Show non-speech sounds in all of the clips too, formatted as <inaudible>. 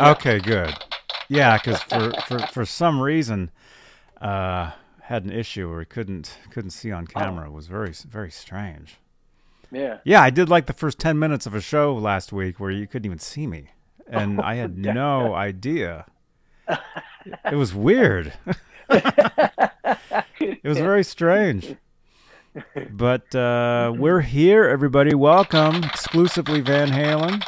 Okay, good. Yeah, because for, for for some reason, uh, had an issue where he couldn't couldn't see on camera. It was very very strange. Yeah. Yeah, I did like the first ten minutes of a show last week where you couldn't even see me, and I had <laughs> no idea. It was weird. it was very strange. But uh, we're here, everybody. Welcome, exclusively Van Halen.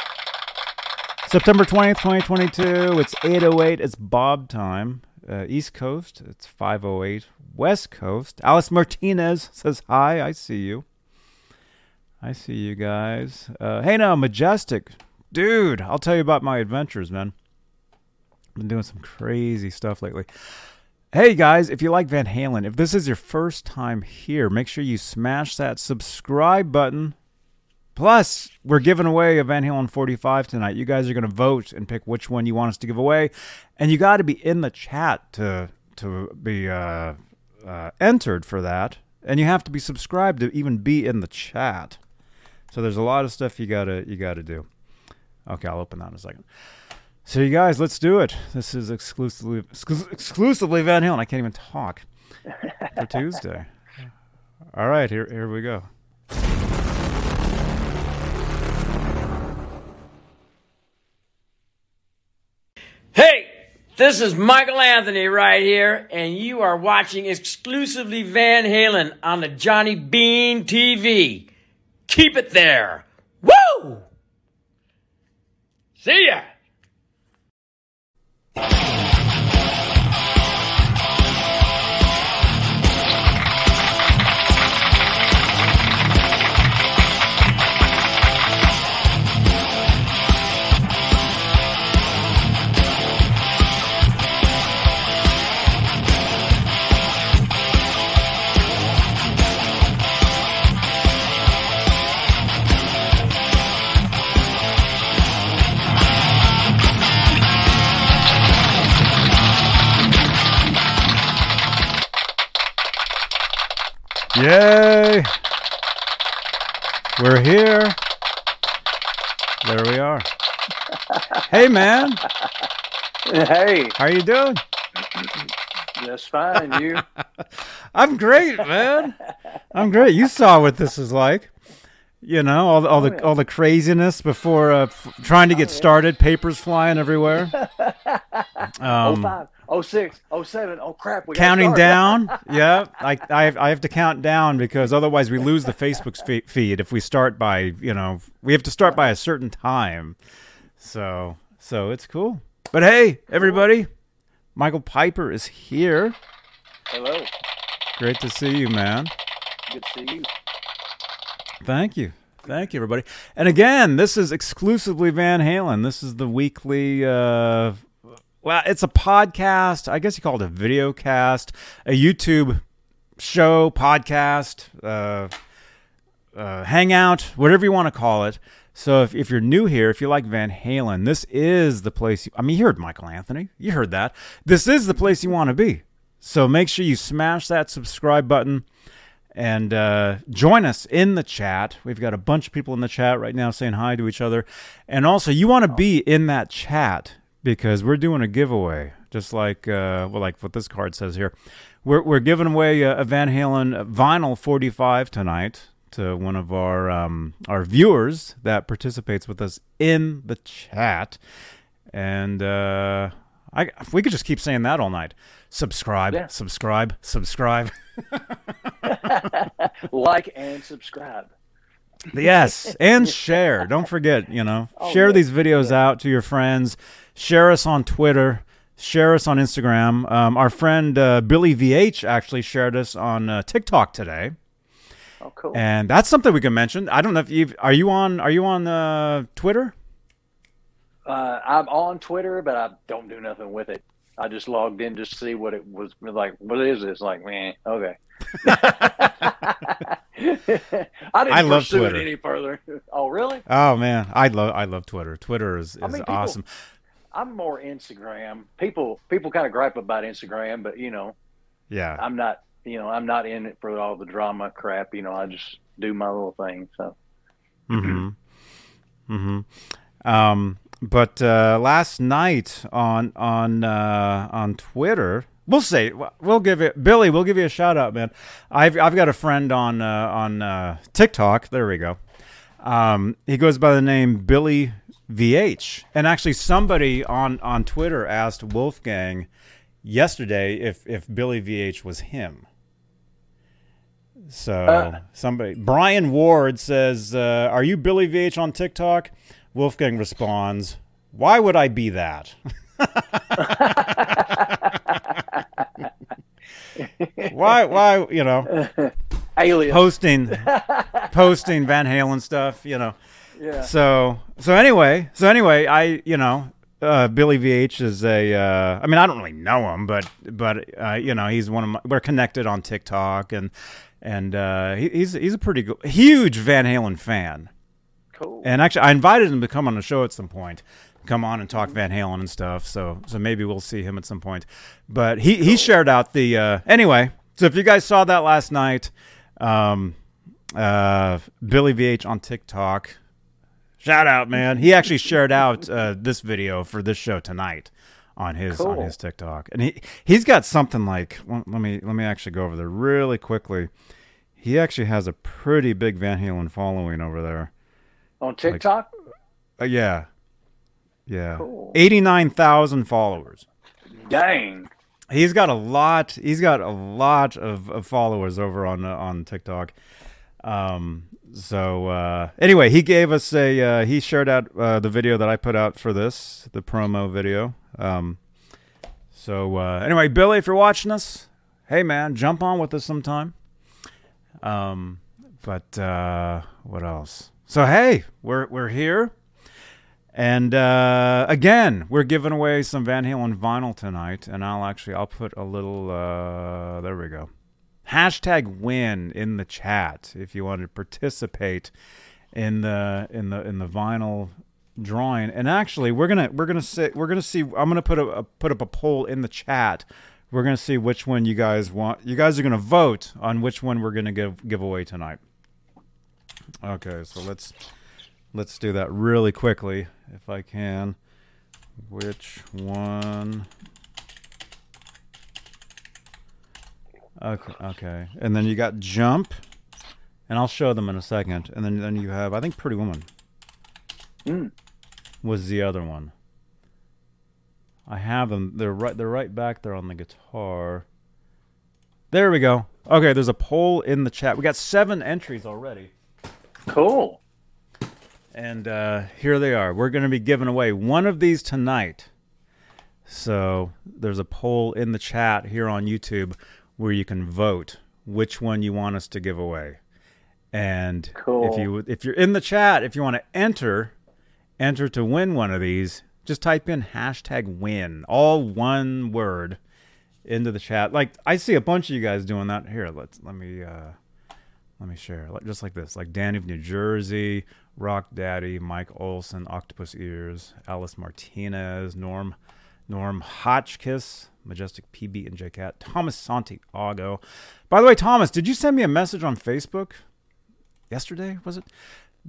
September 20th, 2022. It's 8.08. It's Bob time. Uh, East Coast, it's 5.08. West Coast, Alice Martinez says hi. I see you. I see you guys. Uh, hey now, Majestic. Dude, I'll tell you about my adventures, man. I've Been doing some crazy stuff lately. Hey guys, if you like Van Halen, if this is your first time here, make sure you smash that subscribe button. Plus, we're giving away a Van Halen 45 tonight. You guys are going to vote and pick which one you want us to give away, and you got to be in the chat to to be uh, uh, entered for that, and you have to be subscribed to even be in the chat. So there's a lot of stuff you gotta you gotta do. Okay, I'll open that in a second. So you guys, let's do it. This is exclusively exclu- exclusively Van Halen. I can't even talk for Tuesday. <laughs> All right, here here we go. This is Michael Anthony right here, and you are watching exclusively Van Halen on the Johnny Bean TV. Keep it there. Woo! See ya! Yay! We're here. There we are. Hey man, Hey, how are you doing? just fine. You? <laughs> I'm great, man. I'm great. You saw what this is like. You know, all the all the yeah. all the craziness before uh, f- trying to get started, papers flying everywhere. Oh <laughs> Um, five, oh six, oh seven. Oh crap! We counting down. <laughs> yeah, I, I have, I have to count down because otherwise we lose the Facebook fe- feed if we start by you know we have to start by a certain time. So so it's cool. But hey, everybody, Michael Piper is here. Hello. Great to see you, man. Good to see you. Thank you. Thank you, everybody. And again, this is exclusively Van Halen. This is the weekly. Uh, well, it's a podcast. I guess you call it a video cast, a YouTube show, podcast, uh, uh, hangout, whatever you want to call it. So if, if you're new here, if you like Van Halen, this is the place. You, I mean, you heard Michael Anthony. You heard that. This is the place you want to be. So make sure you smash that subscribe button and uh, join us in the chat. We've got a bunch of people in the chat right now saying hi to each other. And also, you want to be in that chat because we're doing a giveaway, just like uh, well, like what this card says here. We're we're giving away a, a Van Halen vinyl 45 tonight to one of our um, our viewers that participates with us in the chat. And uh, I we could just keep saying that all night. Subscribe, Yeah. subscribe, subscribe. <laughs> <laughs> Like and subscribe. Yes, and share. Don't forget, you know, <laughs> Oh, share yeah, these videos out to your friends. Share us on Twitter. Share us on Instagram. Um, our friend uh, Billy VH actually shared us on uh, TikTok today, Oh, cool. and that's something we can mention. I don't know if you are you on are you on uh, Twitter? Uh, I'm on Twitter, but I don't do nothing with it. I just logged in to see what it was like. What is this? Like, man, okay. <laughs> <laughs> <laughs> I didn't I love pursue Twitter. it any further. <laughs> Oh, really? Oh man, I love I love Twitter. Twitter is, is I mean, people- awesome. I'm more Instagram. People people kind of gripe about Instagram, but you know, Yeah, I'm not. You know, I'm not in it for all the drama crap. You know, I just do my little thing. So Mm-hmm. Mm-hmm. Um, but uh, last night on on uh, on Twitter, we'll say we'll give it Billy. We'll give you a shout out, man. I've I've got a friend on uh, on uh, TikTok. There we go. Um, he goes by the name Billy VH, and actually somebody on on Twitter asked Wolfgang yesterday if if Billy VH was him. So Uh. somebody Brian Ward says, uh, "Are you Billy VH on TikTok?" Wolfgang responds, "Why would I be that?" <laughs> <laughs> why why you know <laughs> Alias. posting <laughs> posting Van Halen stuff, you know. yeah. So so anyway, so anyway, I you know uh, Billy VH is a. Uh, I mean, I don't really know him, but but uh, you know he's one of my. We're connected on TikTok and and uh, he, he's he's a pretty good, huge Van Halen fan. Cool. And actually, I invited him to come on the show at some point, come on and talk Van Halen and stuff. So so maybe we'll see him at some point. But he he shared out the uh, anyway. So if you guys saw that last night, um, uh, Billy VH on TikTok, shout out man. He actually shared out uh, this video for this show tonight on his on his TikTok, and he he's got something like well, let me let me actually go over there really quickly. He actually has a pretty big Van Halen following over there. On TikTok? Uh, yeah. Yeah. Cool. 89,000 followers. Dang. He's got a lot he's got a lot of, of followers over on uh, on TikTok. Um so uh anyway, he gave us a uh he shared out uh the video that I put out for this, the promo video. Um so uh anyway, Billy, if you're watching us, hey man, jump on with us sometime. Um but uh what else? So hey, we're we're here. And uh, again, we're giving away some Van Halen vinyl tonight, and I'll actually I'll put a little uh, there we go. Hashtag win in the chat if you want to participate in the in the in the vinyl drawing. And actually, we're gonna we're gonna say we're gonna see. I'm gonna put a, a put up a poll in the chat. We're gonna see which one you guys want. You guys are gonna vote on which one we're gonna give give away tonight. Okay, so let's let's do that really quickly if I can. Which one? Okay, okay. And then you got Jump, and I'll show them in a second. And then then you have I think Pretty Woman Mm. was the other one. I have them. They're right. They're right back there on the guitar. There we go. Okay, there's a poll in the chat. We got seven entries already. Cool. And uh, here they are. We're going to be giving away one of these tonight. So there's a poll in the chat here on YouTube where you can vote which one you want us to give away. And if you if you're in the chat, if you want to enter, enter to win one of these, just type in hashtag win, all one word, into the chat. Like I see a bunch of you guys doing that. Here, let's let me uh, let me share. Just like this. Like danny of new jersey rock daddy mike olson octopus ears alice martinez norm norm hotchkiss majestic pb and j cat thomas santiago. By the way thomas did you send me a message on facebook yesterday? Was it?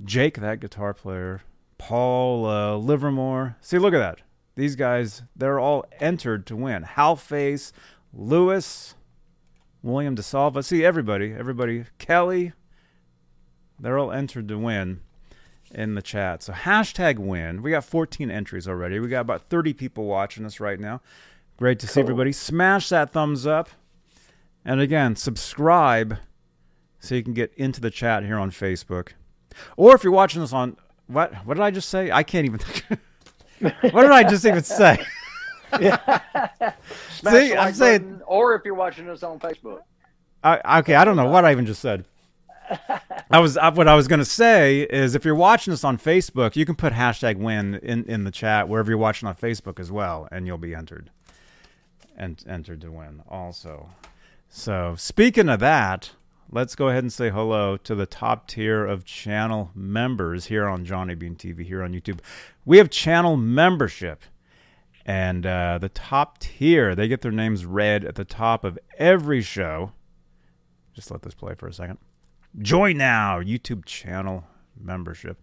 Jake that guitar player paul uh, livermore. See look at that. These guys they're all entered to win. Hal face lewis William DeSalva. See everybody, everybody. Kelly. They're all entered to win in the chat. So hashtag win. We got 14 entries already. We got about 30 people watching us right now. Great to see everybody. Smash that thumbs up. And again, subscribe so you can get into the chat here on Facebook. Or if you're watching this on what what did I just say? I can't even <laughs> What did I just even say? <laughs> Smash See, the I'm saying- button, or if you're watching us on Facebook. I, okay, I don't know what I even just said. <laughs> I was I, what I was going to say is if you're watching us on Facebook, you can put hashtag win in, in the chat wherever you're watching on Facebook as well, and you'll be entered and entered to win also. So speaking of that, let's go ahead and say hello to the top tier of channel members here on Johnny Bean TV here on YouTube. We have channel membership. And uh, the top tier, they get their names read at the top of every show. Just let this play for a second. Join now, YouTube channel membership.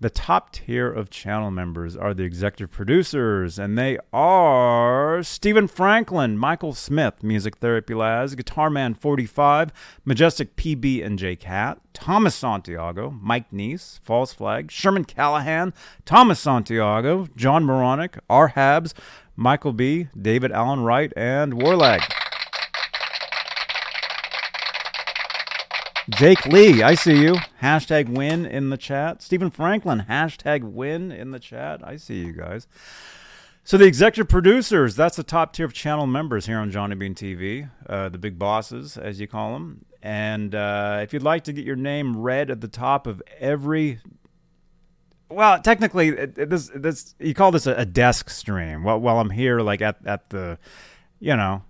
The top tier of channel members are the executive producers, and they are Stephen Franklin, Michael Smith, Music Therapy Laz, Guitar Man 45, Majestic PB and J Cat, Thomas Santiago, Mike Neese, False Flag, Sherman Callahan, Thomas Santiago, John Moronic, R. Habs, Michael B., David Allen Wright, and Warlag. Jake Lee, I see you. Hashtag win in the chat. Stephen Franklin, hashtag win in the chat. I see you guys. So the executive producers, that's the top tier of channel members here on Johnny Bean TV, uh, the big bosses, as you call them. And uh, if you'd like to get your name read at the top of every well, technically, this this you call this a, a desk stream. While while I'm here, like at at the, you know,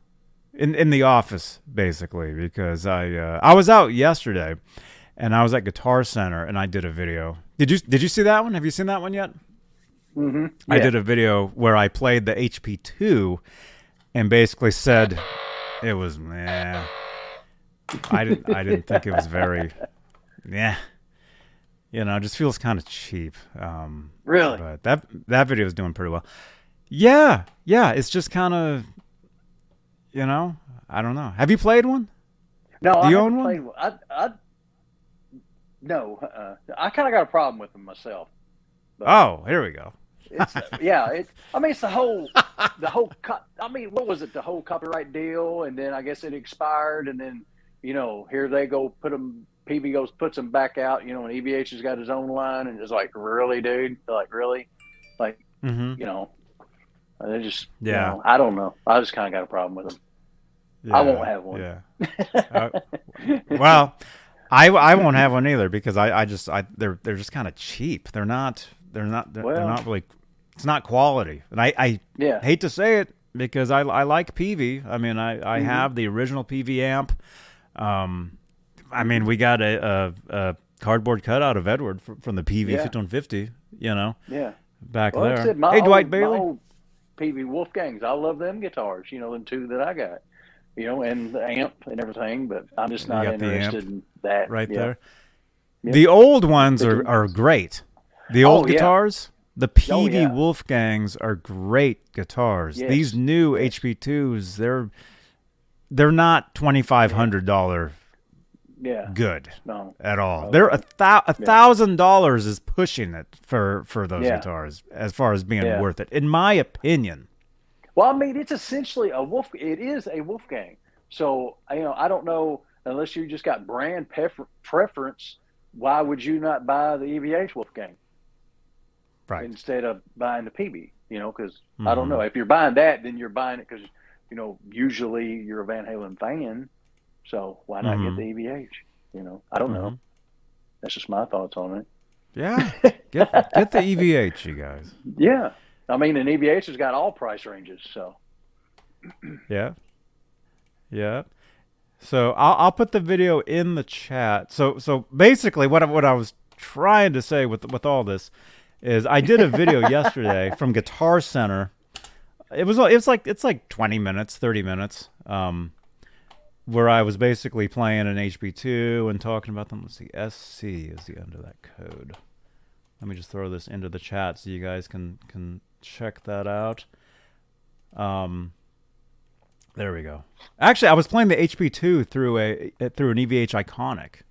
in in the office basically because I uh, I was out yesterday and I was at Guitar Center and I did a video. Did you did you see that one? Have you seen that one yet? Mm-hmm. I did a video where I played the HP2 and basically said it was meh. I didn't I didn't think it was very yeah. You know, it just feels kind of cheap. Um, Really? but that that video is doing pretty well. Yeah, yeah. It's just kind of, you know, I don't know. Have you played one? No, Do I you own one? played one. I, I, no, uh, I kind of got a problem with them myself. Oh, here we go. it's, <laughs> yeah, it. I mean, it's the whole, the whole. Co- I mean, what was it? The whole copyright deal, and then I guess it expired, and then you know, here they go, put them. PV goes, puts them back out. You know, and EVH has got his own line, and it's like, really, dude? Like, really? Like, hmm you know, they just. you Yeah. know, I don't know. I just kind of got a problem with them. I won't have one. Yeah. Uh, well, I, I won't have one either because I, I just I they're they're just kind of cheap. They're not they're not they're, they're not really it's not quality. And I, I yeah. hate to say it because I, I like PV. I mean, I, I Mhm. have the original PV amp. Um, I mean, we got a, a, a cardboard cutout of Edward fr- from the PV Yeah. 5150, you know, Yeah. back Well, there. hey, Dwight Bailey. My old PV Wolfgangs. I love them guitars. You know, them two that I got. You know, and the amp and everything. But I'm just not got the amp interested in that. right Yeah. there. Yeah. The old ones are, are great. The Oh, old yeah. guitars, the oh, PV yeah. Wolfgangs are great guitars. Yes. These new Yes. HP2s, they're they're not twenty five hundred dollar Yeah. good No. at all. Okay. They're a, thou- a Yeah. thousand dollars is pushing it for for those Yeah. guitars as far as being Yeah. worth it, in my opinion. Well, I mean, it's essentially a wolf. It is a Wolfgang. So you know, I don't know unless you just got brand prefer- preference. Why would you not buy the EVH Wolfgang Right. instead of buying the PV? You know, because I don't Mhm. know if you're buying that, then you're buying it because you know usually you're a Van Halen fan. So why not Mhm. get the EVH? You know, I don't know. Mhm. That's just my thoughts on it. Yeah. <laughs> Get get the EVH, you guys. Yeah, I mean, and EVH has got all price ranges. So <clears throat> Yeah. Yeah. So I'll I'll put the video in the chat. So so basically what I, what I was trying to say with with all this is I did a video <laughs> yesterday from Guitar Center. It was it was like it's like 20 minutes, 30 minutes. Um where I was basically playing an HP2 and talking about them. Let's see, SC is the end of that code. Let me just throw this into the chat so you guys can can check that out. Um, there we go. Actually, I was playing the HP2 through a through an EVH Iconic,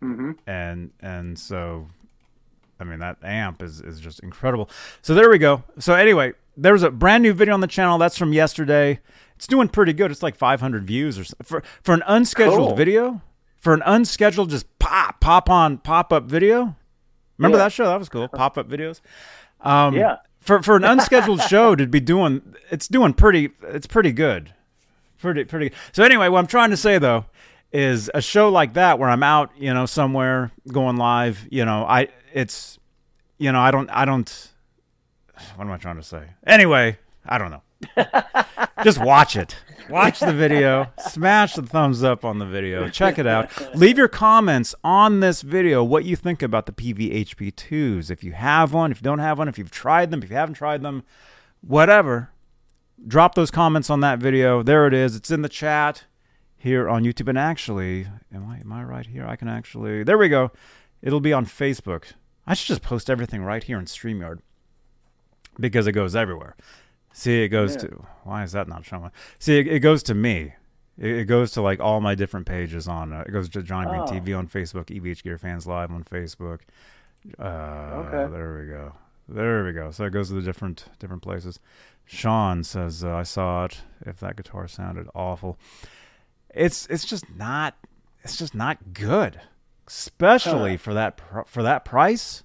hmm and and so, I mean that amp is is just incredible. So there we go. So anyway, there's a brand new video on the channel that's from yesterday. It's doing pretty good. It's like 500 views or so. for for an unscheduled Cool. video. For an unscheduled, just pop pop on pop up video. Remember Yeah. that show? That was cool. Pop up videos. Um, Yeah. For for an <laughs> unscheduled show to be doing, it's doing pretty. It's pretty good. Pretty pretty. So anyway, what I'm trying to say though is a show like that where I'm out, you know, somewhere going live. You know, I it's, you know, I don't I don't. <sighs> What am I trying to say? Anyway, I don't know. Just watch it. Watch the video. Smash the thumbs up on the video. Check it out. Leave your comments on this video what you think about the PVHP2s. If you have one, if you don't have one, if you've tried them, if you haven't tried them, whatever. Drop those comments on that video. There it is. It's in the chat here on YouTube. And actually, am I am I right here? I can actually There we go. It'll be on Facebook. I should just post everything right here in StreamYard because it goes everywhere. See, it goes Yeah. to. Why is that not showing? See, it, it goes to me. It, it goes to like all my different pages on. Uh, it goes to Johnny Bean Oh. TV on Facebook, EVH Gear Fans Live on Facebook. Uh, Okay. There we go. There we go. So it goes to the different different places. Sean says uh, I saw it. If that guitar sounded awful, it's it's just not. It's just not good, especially for that pr- for that price.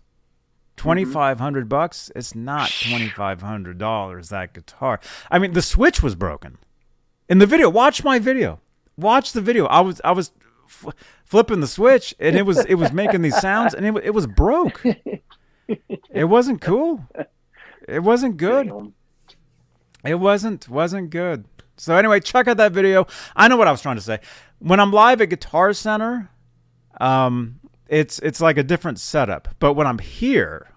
Twenty bucks. It's not twenty five hundred dollars. That guitar. I mean, the switch was broken. In the video, watch my video. Watch the video. I was I was f- flipping the switch, and it was it was making these sounds, and it it was broke. It wasn't cool. It wasn't good. It wasn't wasn't good. So anyway, check out that video. I know what I was trying to say. When I'm live at Guitar Center, um, it's it's like a different setup. But when I'm here,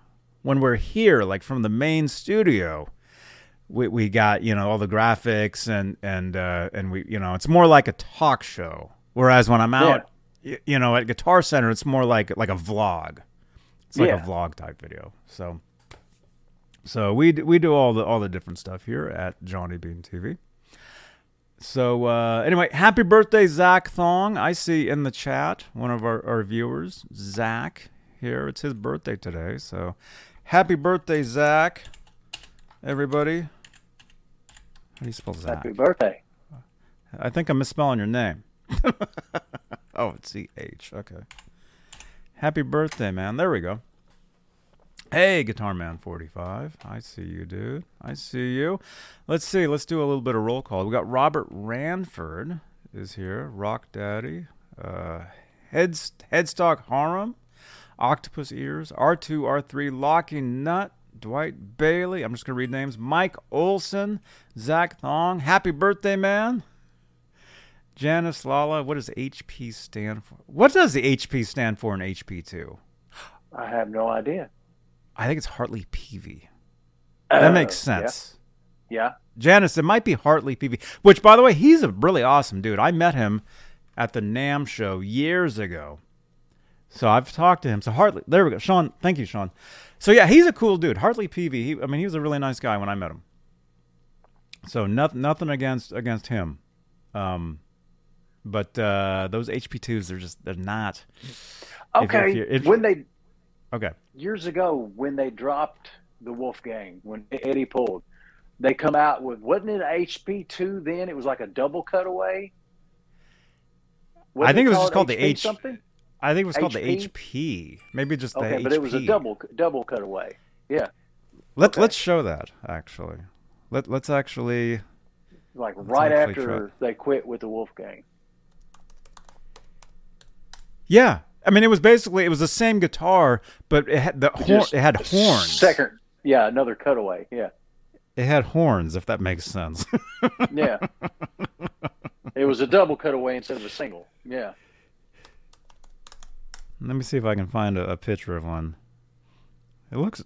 when we're here, like from the main studio, we we got you know all the graphics and and uh, and we you know it's more like a talk show. Whereas when I'm out, y- you know, at Guitar Center, it's more like like a vlog. It's like Yeah. a vlog type video. So. So we d- we do all the all the different stuff here at Johnny Bean TV. So uh, anyway, happy birthday, Zach Thong. I see in the chat one of our, our viewers, Zach. Here, it's his birthday today. So happy birthday, Zach. Everybody. How do you spell Zach? Happy birthday. I think I'm misspelling your name. <laughs> oh, it's C H. Okay. Happy birthday, man. There we go. Hey, Guitar Man 45. I see you, dude. I see you. Let's see. Let's do a little bit of roll call. We got Robert Ranford is here. Rock Daddy. Uh, Head, Headstock Harem. Octopus Ears. R2, R3. Locking Nut. Dwight Bailey. I'm just going to read names. Mike Olson. Zach Thong. Happy birthday, man. Janice Lala, what does HP stand for? What does the HP stand for in HP2? I have no idea. I think it's Hartley Peavey. That Uh, makes sense. Yeah. Janice, it might be Hartley Peavey, which, by the way, he's a really awesome dude. I met him at the NAMM show years ago. So I've talked to him. So Hartley, there we go. Sean, thank you, Sean. So yeah, he's a cool dude. Hartley Peavey. He, I mean, he was a really nice guy when I met him. So nothing, nothing against against him. Um, but uh, those HP2s, they're just they're not. Okay. you're- if- when they Okay. years ago when they dropped the Wolfgang when Eddie pulled, they come out with wasn't it HP two then? It was like a double cutaway. I think it was just called the HP H- something. I think it was called the HP? HP. Maybe just the Okay, HP. but it was a double double cutaway. Yeah, Let okay. Let's show that actually. Let Let's actually. like right actually after they quit with the Wolfgang. Yeah, I mean, it was basically it was the same guitar, but it had the horn. It had horns. Second, yeah, another cutaway. Yeah, It had horns, if that makes sense. <laughs> yeah. it was a double cutaway instead of a single. Yeah. Let me see if I can find a, a picture of one. It looks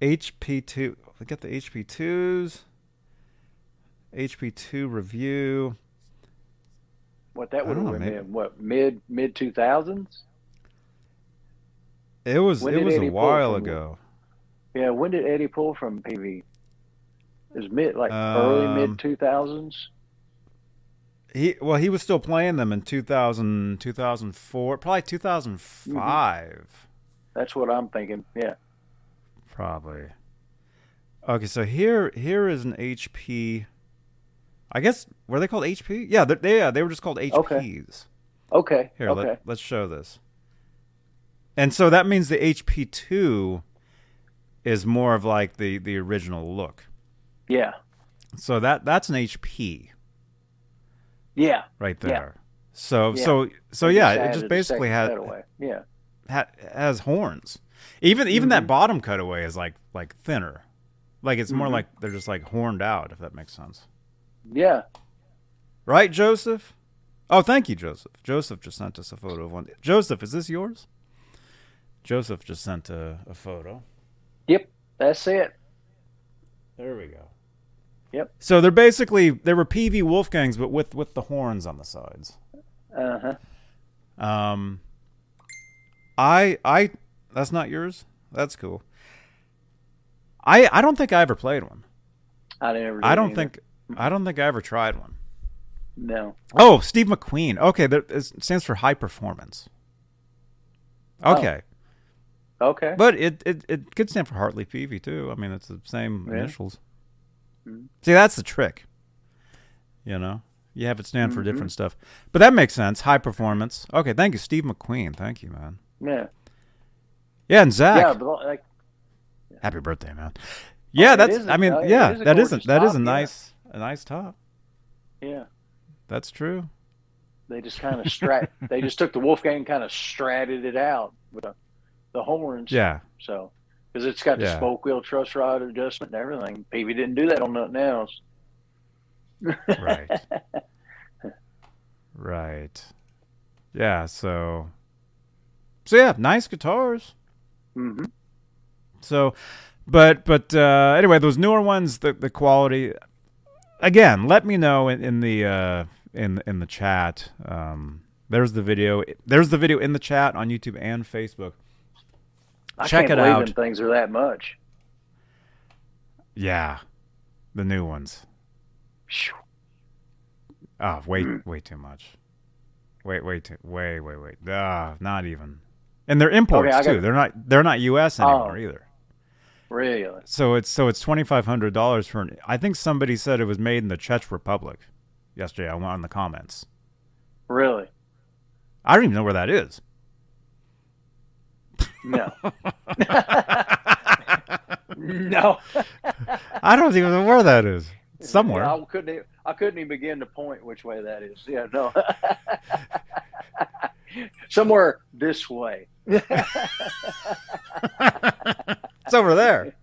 HP two. Look at the HP twos. HP two review. What that would have been? maybe- What mid mid two thousands? It was When it was Eddie a while from- ago. Yeah. When did Eddie pull from PV? It was mid like early Um, mid two thousands. He well, he was still playing them in 2000, 2004, probably 2005. That's what I'm thinking. Yeah. Probably. Okay, so here here is an HP. I guess were they called HP? Yeah, they, they yeah they were just called HPs. Okay. Okay. Here, okay. let, let's show this. And so that means the HP two is more of like the the original look. yeah. So that that's an HP Yeah. right Yeah. there. So Yeah. so so yeah, it just basically had. Yeah. ha- has horns. Even even Mm-hmm. that bottom cutaway is like like thinner. Like it's more Mhm. like they're just like horned out if that makes sense. Yeah. Right, Joseph? Oh, thank you, Joseph. Joseph just sent us a photo of one. Joseph, is this yours? Joseph just sent a, a photo. Yep. That's it. There we go. Yep. So they're basically they were PV Wolfgangs, but with with the horns on the sides. Uh huh. Um, I I That's not yours. That's cool. I I don't think I ever played one. I never. Did I don't either. think I don't think I ever tried one. No. Oh, Steve McQueen. Okay, that it stands for high performance. Okay, Okay. but it, it it could stand for Hartley Peavy too. I mean, it's the same Yeah. initials. Mhm. See, that's the trick. You know, you have it stand for Mhm. different stuff, but that makes sense. High performance. Okay, thank you, Steve McQueen. Thank you, man. yeah. Yeah, and Zach. Yeah, but like, Happy birthday, man. Yeah, it that's. I mean, uh, yeah, that isn't. That is a nice. yeah. A nice top. yeah, That's true. they just kind of strat. <laughs> they just took the Wolfgang, kind of stratted it out with the, the horns. Yeah, So, because it's got the Yeah. spoke wheel truss rod adjustment and everything. Peavey didn't do that on nothing else. right. <laughs> right. Yeah. So. So yeah, nice guitars. hmm So, but but uh, anyway, those newer ones, the the quality. Again, let me know in, in the uh, in in the chat. Um, there's the video. There's the video in the chat on YouTube and Facebook. I Check can't it out. things are that much. Yeah, the new ones. Oh, way Mm. way too much. Wait, wait, too, way, wait, wait. Ah, not even. And they're imports Okay, too. got- They're not. They're not U.S. anymore Oh. either. Really? So it's so it's twenty five hundred dollars for. An, I think somebody said it was made in the Czech Republic. Yesterday, I went on the comments. Really? I don't even know where that is. No. <laughs> <laughs> no. <laughs> I don't even know where that is. Somewhere. I couldn't. I couldn't even begin to point which way that is. Yeah, no. Somewhere this way. It's over there.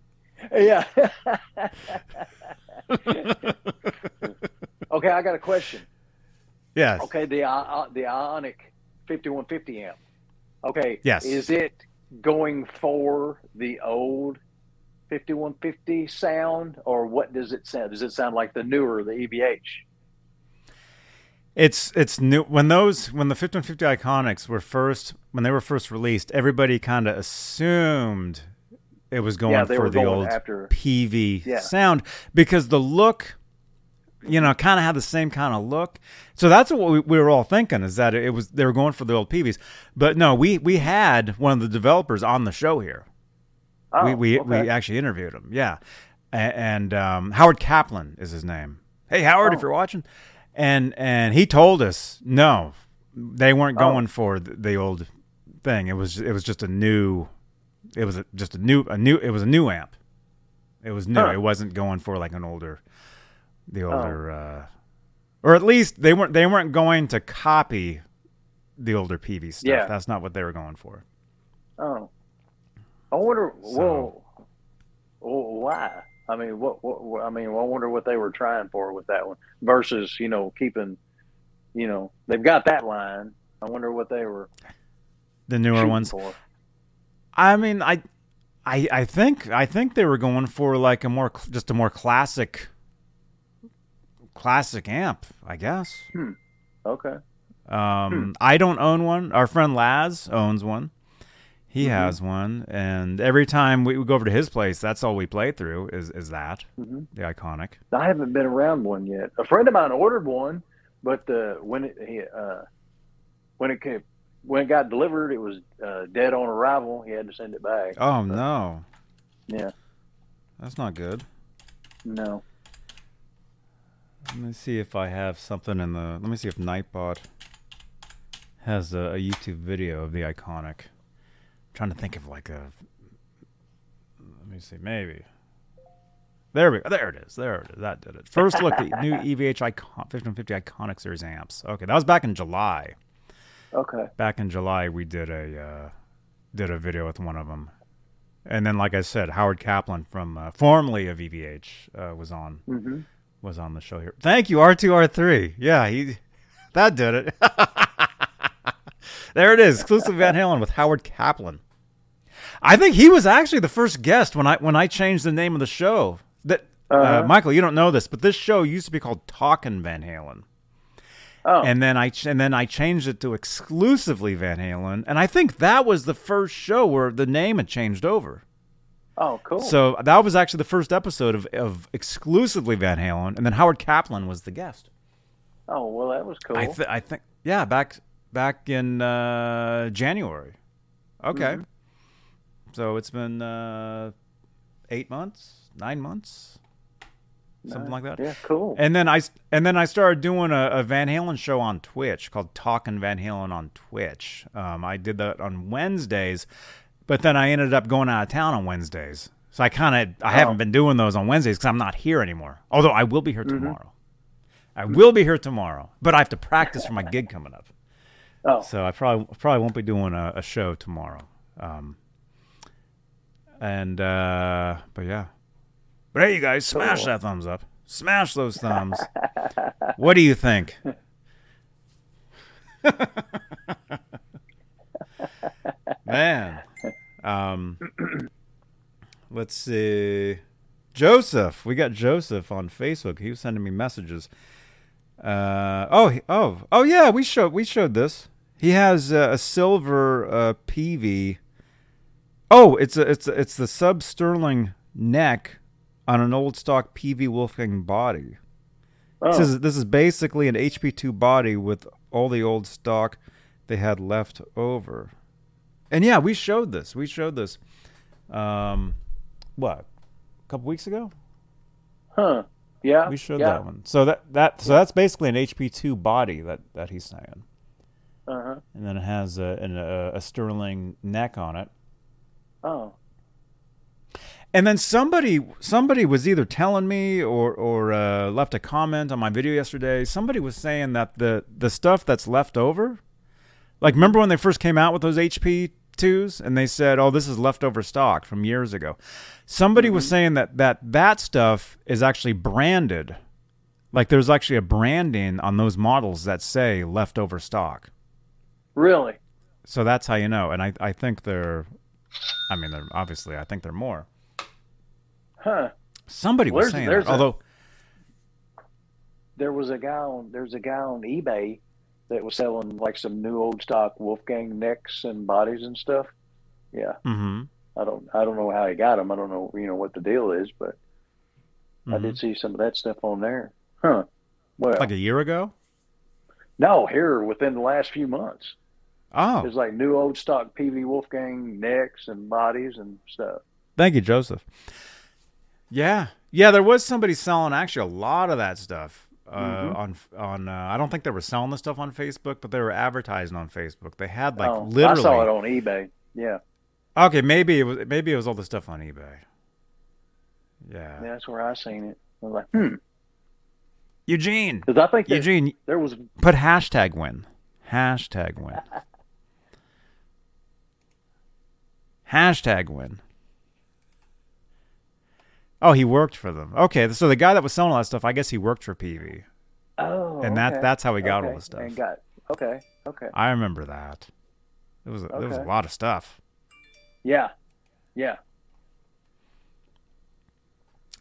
Yeah. <laughs> okay, I got a question. Yes. Okay, the uh, the Iconic 5150 amp. Okay. Yes. Is it going for the old 5150 sound, or what does it sound? Does it sound like the newer, the E EVH? It's it's new when those when the 5150 Iconics were first when they were first released, everybody kind of assumed it was going yeah, for the going old after. PV Yeah. sound because the look, you know, kind of had the same kind of look. So that's what we, we were all thinking is that it was they were going for the old PVs. But no, we we had one of the developers on the show here. Oh, we we, okay. we actually interviewed him. Yeah, A- and um, Howard Kaplan is his name. Hey Howard, if Oh. you're watching, and and he told us no, they weren't Oh. going for the, the old thing. It was it was just a new, it was a, just a new a new it was a new amp. It was new. Huh. It wasn't going for like an older, the Oh. older, uh, or at least they weren't they weren't going to copy the older PV stuff. Yeah. That's not what they were going for. Oh, I wonder. So- Well, well, why? I mean, what, what? what- I mean, I wonder what they were trying for with that one versus you know keeping. You know, they've got that line. I wonder what they were The newer ones. for. I mean, I, I, I think I think they were going for like a more just a more classic, classic amp, I guess. Okay. Um, I don't own one. Our friend Laz owns one. He Mhm. has one, and every time we, we go over to his place, that's all we play through is is that hmm the iconic. I haven't been around one yet. A friend of mine ordered one, but uh, when it he, uh, when it came, when it got delivered, it was uh, dead on arrival. He had to send it back. Oh no, Yeah. that's not good. No. Let me see if I have something in the. Let me see if Nightbot has a, a YouTube video of the iconic. I'm trying to think of like a. Let me see, maybe. There we go. There it is. There it is. That did it. First look at new <laughs> EVH Icon 1550 Iconic Series amps. Okay, that was back in July. Okay. Back in July, we did a uh, did a video with one of them, and then, like I said, Howard Kaplan from uh, formerly of EVH uh, was on hmm was on the show here. Thank you, R2R3. Yeah, he <laughs> that did it. <laughs> there it is. Exclusive Van Halen with Howard Kaplan. I think he was actually the first guest when I when I changed the name of the show. That uh, Uh-huh. Michael, you don't know this, but this show used to be called Talkin' Van Halen. Oh, and then I ch- and then I changed it to exclusively Van Halen, and I think that was the first show where the name had changed over. oh, cool. So that was actually the first episode of, of exclusively Van Halen, and then Howard Kaplan was the guest. oh, well, that was cool. I, th- I think, yeah, back back in uh, January. Okay, Mm-hmm. so it's been uh, eight months, nine months, something like that. yeah, cool. And then I and then I started doing a, a Van Halen show on Twitch called Talking Van Halen on Twitch. Um, I did that on Wednesdays, but then I ended up going out of town on Wednesdays. So I kind of I haven't Oh. been doing those on Wednesdays because I'm not here anymore. Although I will be here Mm-hmm. tomorrow. I will be here tomorrow, but I have to practice for my gig <laughs> coming up. oh, So I probably probably won't be doing a, a show tomorrow. Um, and uh, but yeah. But hey, you guys, smash that thumbs up. Smash those thumbs. what do you think? <laughs> Man, um, let's see. Joseph, we got Joseph on Facebook. He was sending me messages. Uh, oh, oh, oh yeah, we showed we showed this. He has uh, a silver uh, PV. Oh, it's a, it's a, it's the sub Sterling neck on an old stock PV Wolfgang body. oh, This is this is basically an HP2 body with all the old stock they had left over. And yeah, we showed this. We showed this. Um, what? A couple weeks ago? huh? Yeah, We showed yeah. that one. So that that so that's basically an HP2 body that that he's saying. Uh-huh. And then it has a, an, a, a sterling neck on it. Oh, And then somebody somebody was either telling me or or uh, left a comment on my video yesterday. Somebody was saying that the the stuff that's left over, like remember when they first came out with those HP twos and they said, "Oh, this is leftover stock from years ago." Somebody was saying that that that stuff is actually branded. Like there's actually a branding on those models that say leftover stock. really? So that's how you know. And I I think they're, I mean they're obviously I think they're more. Huh? Somebody was saying there's that. a- Although There was a guy on. There's a guy on eBay that was selling like some new old stock Wolfgang necks and bodies and stuff. Yeah, Mm-hmm. I don't. I don't know how he got them. I don't know. You know what the deal is, but I Mm-hmm. did see some of that stuff on there. Huh? Well, like a year ago. no, here within the last few months. Oh, it's like new old stock PV Wolfgang necks and bodies and stuff. thank you, Joseph. Yeah, yeah. There was somebody selling actually a lot of that stuff uh, Mhm. on on. Uh, I don't think they were selling the stuff on Facebook, but they were advertising on Facebook. They had like oh, literally. I saw it on eBay. Yeah, Okay, maybe it was maybe it was all the stuff on eBay. Yeah, yeah, that's where I seen it. I was like, hmm, Eugene. because I think that Eugene, there was put hashtag win. Hashtag win. <laughs> Hashtag win. Oh, he worked for them. Okay, so the guy that was selling all that stuff, I guess he worked for PV. oh, And that- okay. that's how he got all Okay, the stuff. And got okay, okay, I remember that. It was a, it was a lot of stuff. yeah, yeah.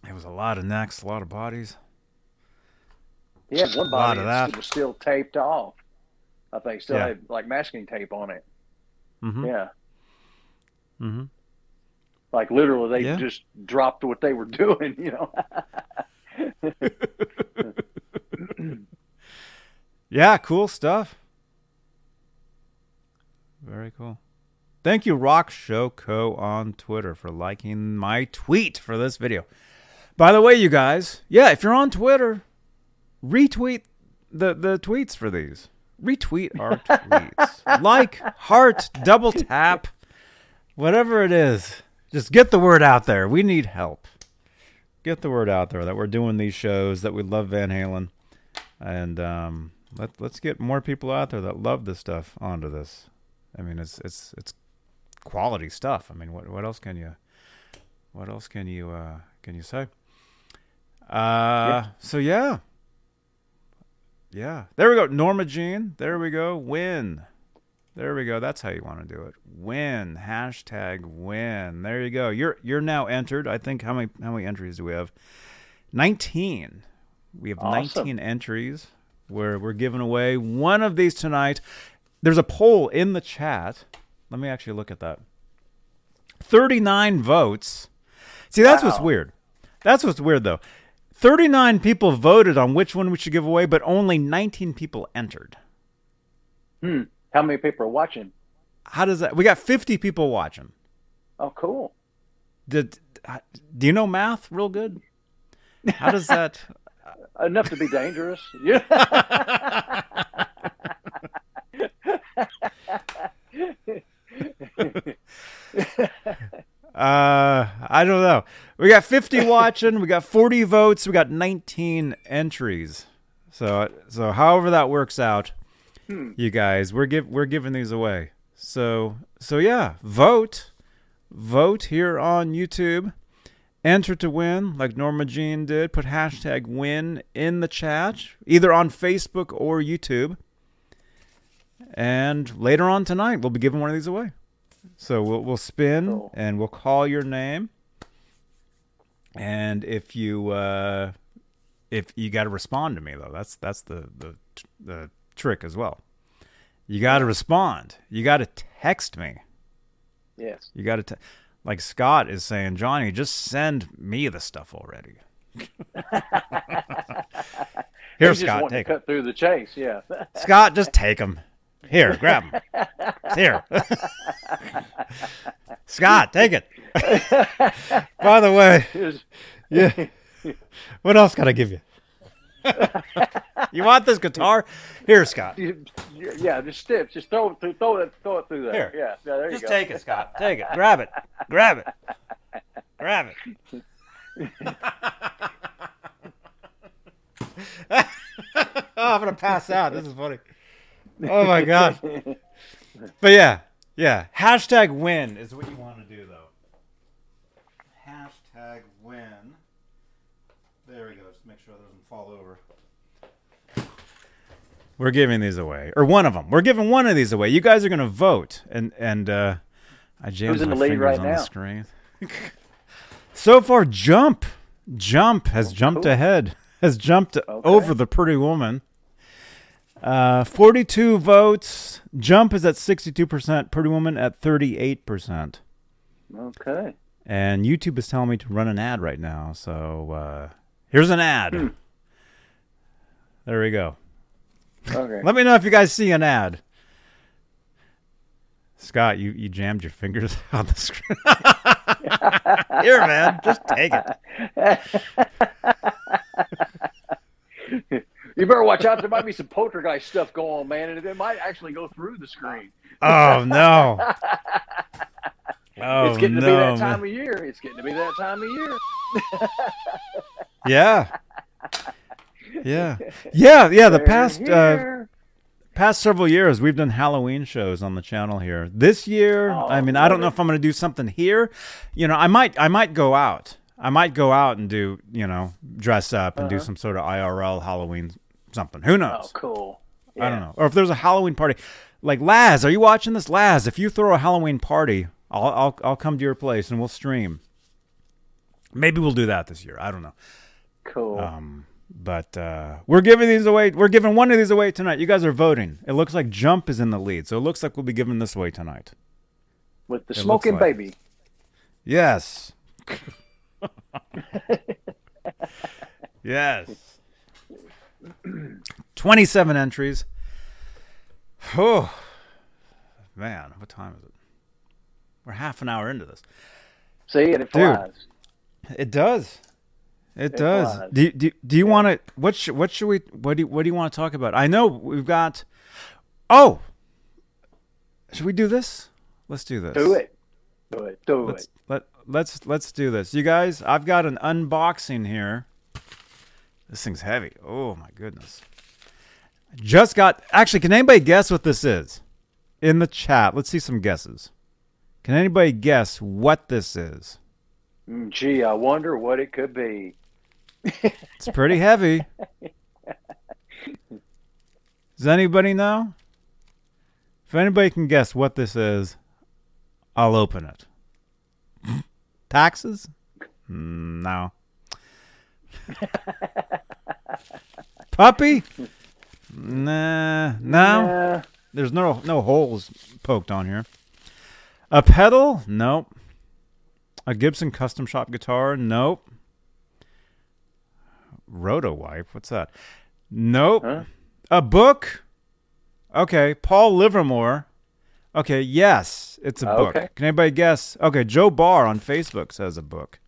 It was a lot of necks, a lot of bodies. Had one Lot body of that that. was still taped off. I think still Yeah. had like masking tape on it. Mm-hmm. Yeah, Mm-hmm. Like literally they Yeah. just dropped what they were <laughs> doing. You know. <laughs> Yeah, cool stuff. Very cool. Thank you, Rock Show Co. on Twitter, for liking my tweet for this video. By the way, you guys, yeah, if you're on Twitter, retweet the, the tweets for these. Retweet our <laughs> tweets. like, heart, double tap, whatever it is. Just get the word out there. We need help. Get the word out there that we're doing these shows, that we love Van Halen and um, let let's get more people out there that love this stuff onto this. I mean, it's it's it's quality stuff. I mean, what what else can you what else can you uh, can you say? Uh, so yeah, yeah. There we go, Norma Jean. There we go. Win. There we go. That's how you want to do it. Win. Hashtag win. There you go. You're you're now entered. I think how many how many entries do we have? Nineteen. We have Awesome. 19 entries We're we're giving away one of these tonight. There's a poll in the chat. Let me actually look at that. 39 votes. See, that's what's weird. That's what's weird though. 39 people voted on which one we should give away, but only 19 people entered. Hmm. How many people are watching? How does that? We got 50 people watching. Oh, cool. Did do you know math real good? How does that? <laughs> Enough to be dangerous. Yeah. <laughs> <laughs> Uh, I don't know. We got 50 watching. We got 40 votes. We got 19 entries. So, so however that works out, you guys, we're give we're giving these away. So, so yeah, vote, vote here on YouTube. Enter to win, like Norma Jean did. Put hashtag win in the chat, either on Facebook or YouTube. And later on tonight, we'll be giving one of these away. So we'll we'll spin Cool. and we'll call your name. And if you uh, if you got to respond to me though, that's that's the the the trick as well. You got to respond. You got to text me. yes. You got to, te- like Scott is saying, Johnny, just send me the stuff already. <laughs> Here, Scott, to cut through the chase. Yeah. <laughs> Scott, just take them. Here, grab them. Here. <laughs> Scott, take it. By the way, yeah. What else can I give you? You want this guitar? Here, Scott. yeah, just stiff. Just throw it through. Throw it. Throw it through there. Here. Yeah. yeah there Just you go. take it, Scott. Take it. Grab it. Grab it. Grab it. <laughs> oh, I'm gonna pass out. This is funny. Oh my god. But yeah, yeah. Hashtag win is what you want to do though. Hashtag win. There we go. Just make sure it doesn't fall over. We're giving these away, or one of them. We're giving one of these away. You guys are gonna vote, and and uh, I jammed in my the lead fingers right on the screen. <laughs> so far, Jump, Jump has jumped Oh, cool. ahead, <laughs> has jumped over the Pretty Woman. Uh, 42 votes. Jump is at 62%. Pretty Woman at 38%. Okay. And YouTube is telling me to run an ad right now. So uh, here's an ad. There we go. Okay. Let me know if you guys see an ad. Scott, you, you jammed your fingers <laughs> on the screen. <laughs> Here, man, just take it. You better watch out. There might be some poltergeist stuff going on, man, and it might actually go through the screen. Oh no! <laughs> Oh it's getting no! to be that man. time of year. It's getting to be that time of year. Yeah. Yeah. Yeah, yeah, the They're past uh, past several years we've done Halloween shows on the channel here. This year, Oh, I mean, I don't know if I'm going to do something here. You know, I might I might go out. I might go out and do, you know, dress up and do Uh-huh. some sort of IRL Halloween something. Who knows? oh, cool. I don't know. Or if there's a Halloween party, like Laz, are you watching this? Laz, if you throw a Halloween party, I'll I'll I'll come to your place and we'll stream. Maybe we'll do that this year. I don't know. Cool. Um, but uh, we're giving these away. We're giving one of these away tonight. You guys are voting. It looks like Jump is in the lead, so it looks like we'll be giving this away tonight. With the smoking like- baby. Yes. <laughs> yes. 27 entries. Oh, man. What time is it? We're half an hour into this. See, and it Dude. flies. It does. It, It does. Do, do, do you want to what sh- what should we what do you, what do you want to talk about? I know we've got Oh. Should we do this? Let's do this. Do it. Do it. Do Let's it. let let's let's do this. You guys, I've got an unboxing here. This thing's heavy. Oh my goodness. Just got actually can anybody guess what this is? In the chat. Let's see some guesses. Can anybody guess what this is? Mm, Gee, I wonder what it could be. It's pretty heavy. Does anybody know? If anybody can guess what this is, I'll open it. <laughs> Taxes? No. <laughs> Puppy? Nah, no. Nah. There's no no holes poked on here. A pedal? Nope. A Gibson custom shop guitar? Nope. Roto wipe? What's that? Nope. Huh? A book? Okay. Paul Livermore. Okay. Yes, it's a ah, book. Okay. Can anybody guess? Okay. Joe Barr on Facebook says a book.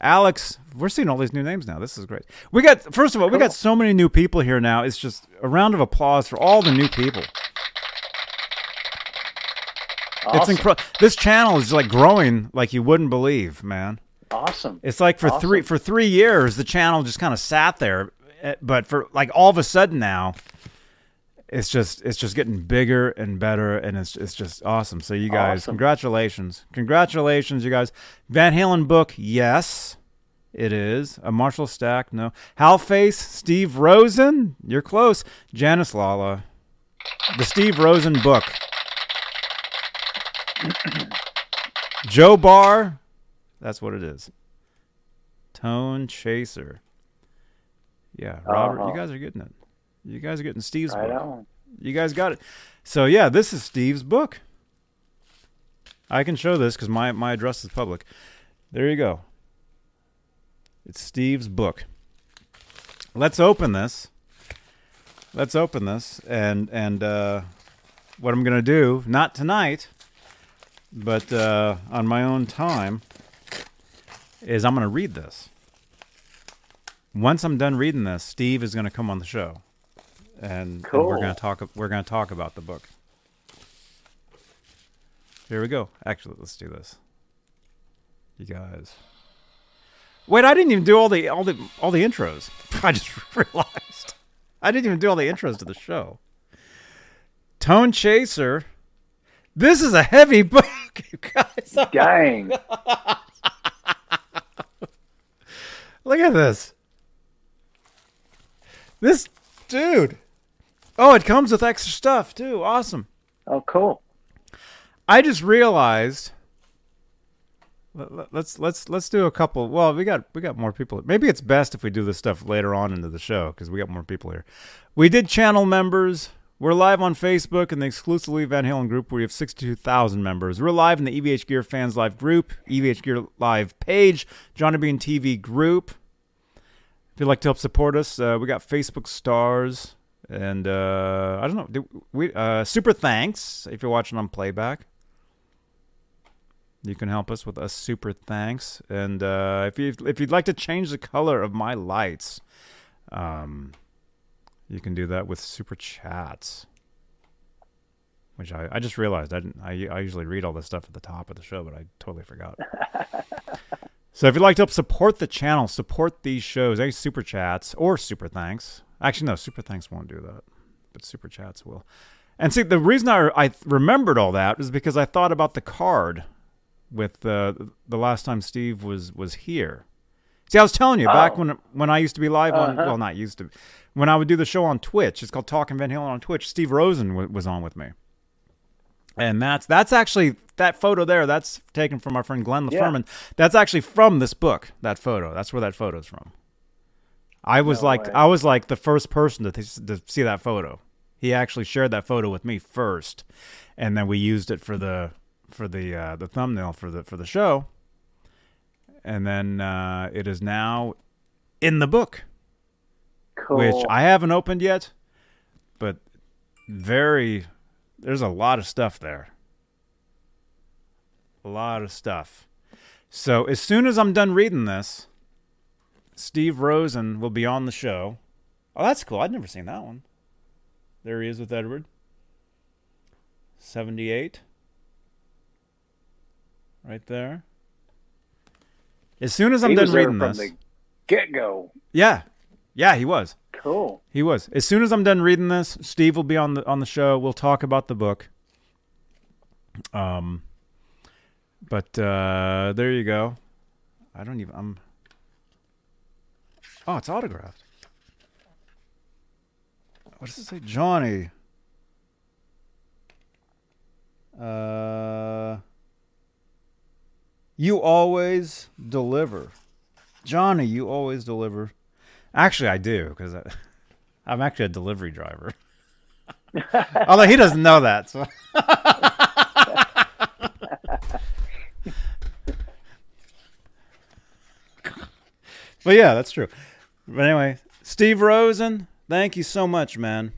Alex, we're seeing all these new names now. This is great. We got first of all, we got so many new people here now. It's just a round of applause for all the new people. It's incredible. This channel is like growing like you wouldn't believe, man. Awesome. It's like for three for three years the channel just kind of sat there, eh, but for like all of a sudden now, it's just it's just getting bigger and better, and it's it's just awesome. So you guys, Awesome. congratulations, congratulations, you guys. Van Halen book, yes, it is a Marshall Stack. No, Hal Face, Steve Rosen, you're close. Janice Lala, the Steve Rosen book. <clears throat> Joe Barr, that's what it is. Tone Chaser. Yeah, Robert, you Uh-huh. guys are getting it. You guys are getting Steve's Right book. on. You guys got it. So yeah, this is Steve's book. I can show this because my my address is public. There you go. It's Steve's book. Let's open this. Let's open this and and uh, what I'm gonna do, not tonight, but uh, on my own time, is I'm gonna read this. Once I'm done reading this, Steve is gonna come on the show and, and we're gonna talk. We're gonna talk about the book. Here we go. Actually, let's do this. You guys. Wait, I didn't even do all the all the all the intros. <laughs> I just <laughs> realized I didn't even do all the intros to the show. Tone Chaser. This is a heavy <laughs> book, you guys. Oh Dang. Look at this. This dude. Oh, it comes with extra stuff too. Awesome. Oh, cool. I just realized. let- let- Let's let's let's do a couple. Well, we got we got more people. Maybe it's best if we do this stuff later on into the show because we got more people here. We did channel members. We're live on Facebook in the exclusively Van Halen group where we have 62,000 members. We're live in the EVH Gear Fans Live group, EVH Gear Live page, Johnny Bean TV group. If you'd like to help support us, uh, we got Facebook stars and uh, I don't know. We uh, super thanks if you're watching on playback. You can help us with a super thanks, and uh, if you if you'd like to change the color of my lights, um, you can do that with super chats. Which I, I just realized I didn't I, I usually read all this stuff at the top of the show, but I totally forgot. <laughs> So if you'd like to help support the channel, support these shows, any super chats or super thanks. Actually, no, super thanks won't do that, but super chats will. And see, the reason I, I remembered all that is because I thought about the card with uh, the last time Steve was was here. See, I was telling you back Oh. when when I used to be live on Uh-huh. well, not used to, when I would do the show on Twitch. It's called Talking Van Halen on Twitch. Steve Rosen w- was on with me, and that's that's actually that photo there. That's taken from our friend Glenn Yeah. That's actually from this book. That photo. That's where that photo's from. I was No like way. I was like the first person to, th- to see that photo. He actually shared that photo with me first, and then we used it for the for the uh, the thumbnail for the for the show. And then uh, it is now in the book, Cool. which I haven't opened yet, but very there's a lot of stuff there. A lot of stuff. So as soon as I'm done reading this, Steve Rosen will be on the show. Oh, that's cool. I'd never seen that one. There he is with Edward. 78. Right there. As soon as I'm he done reading this. get go. Yeah. Yeah, he was. Cool. He was. As soon as I'm done reading this, Steve will be on the on the show. We'll talk about the book. Um but uh there you go. I don't even I'm Oh, it's autographed. What does it say? Johnny. Uh You always deliver. Johnny, you always deliver. Actually, I do because <laughs> I'm actually a delivery driver. <laughs> Although he doesn't know that. So. <laughs> but yeah, that's true. But anyway, Steve Rosen, thank you so much, man.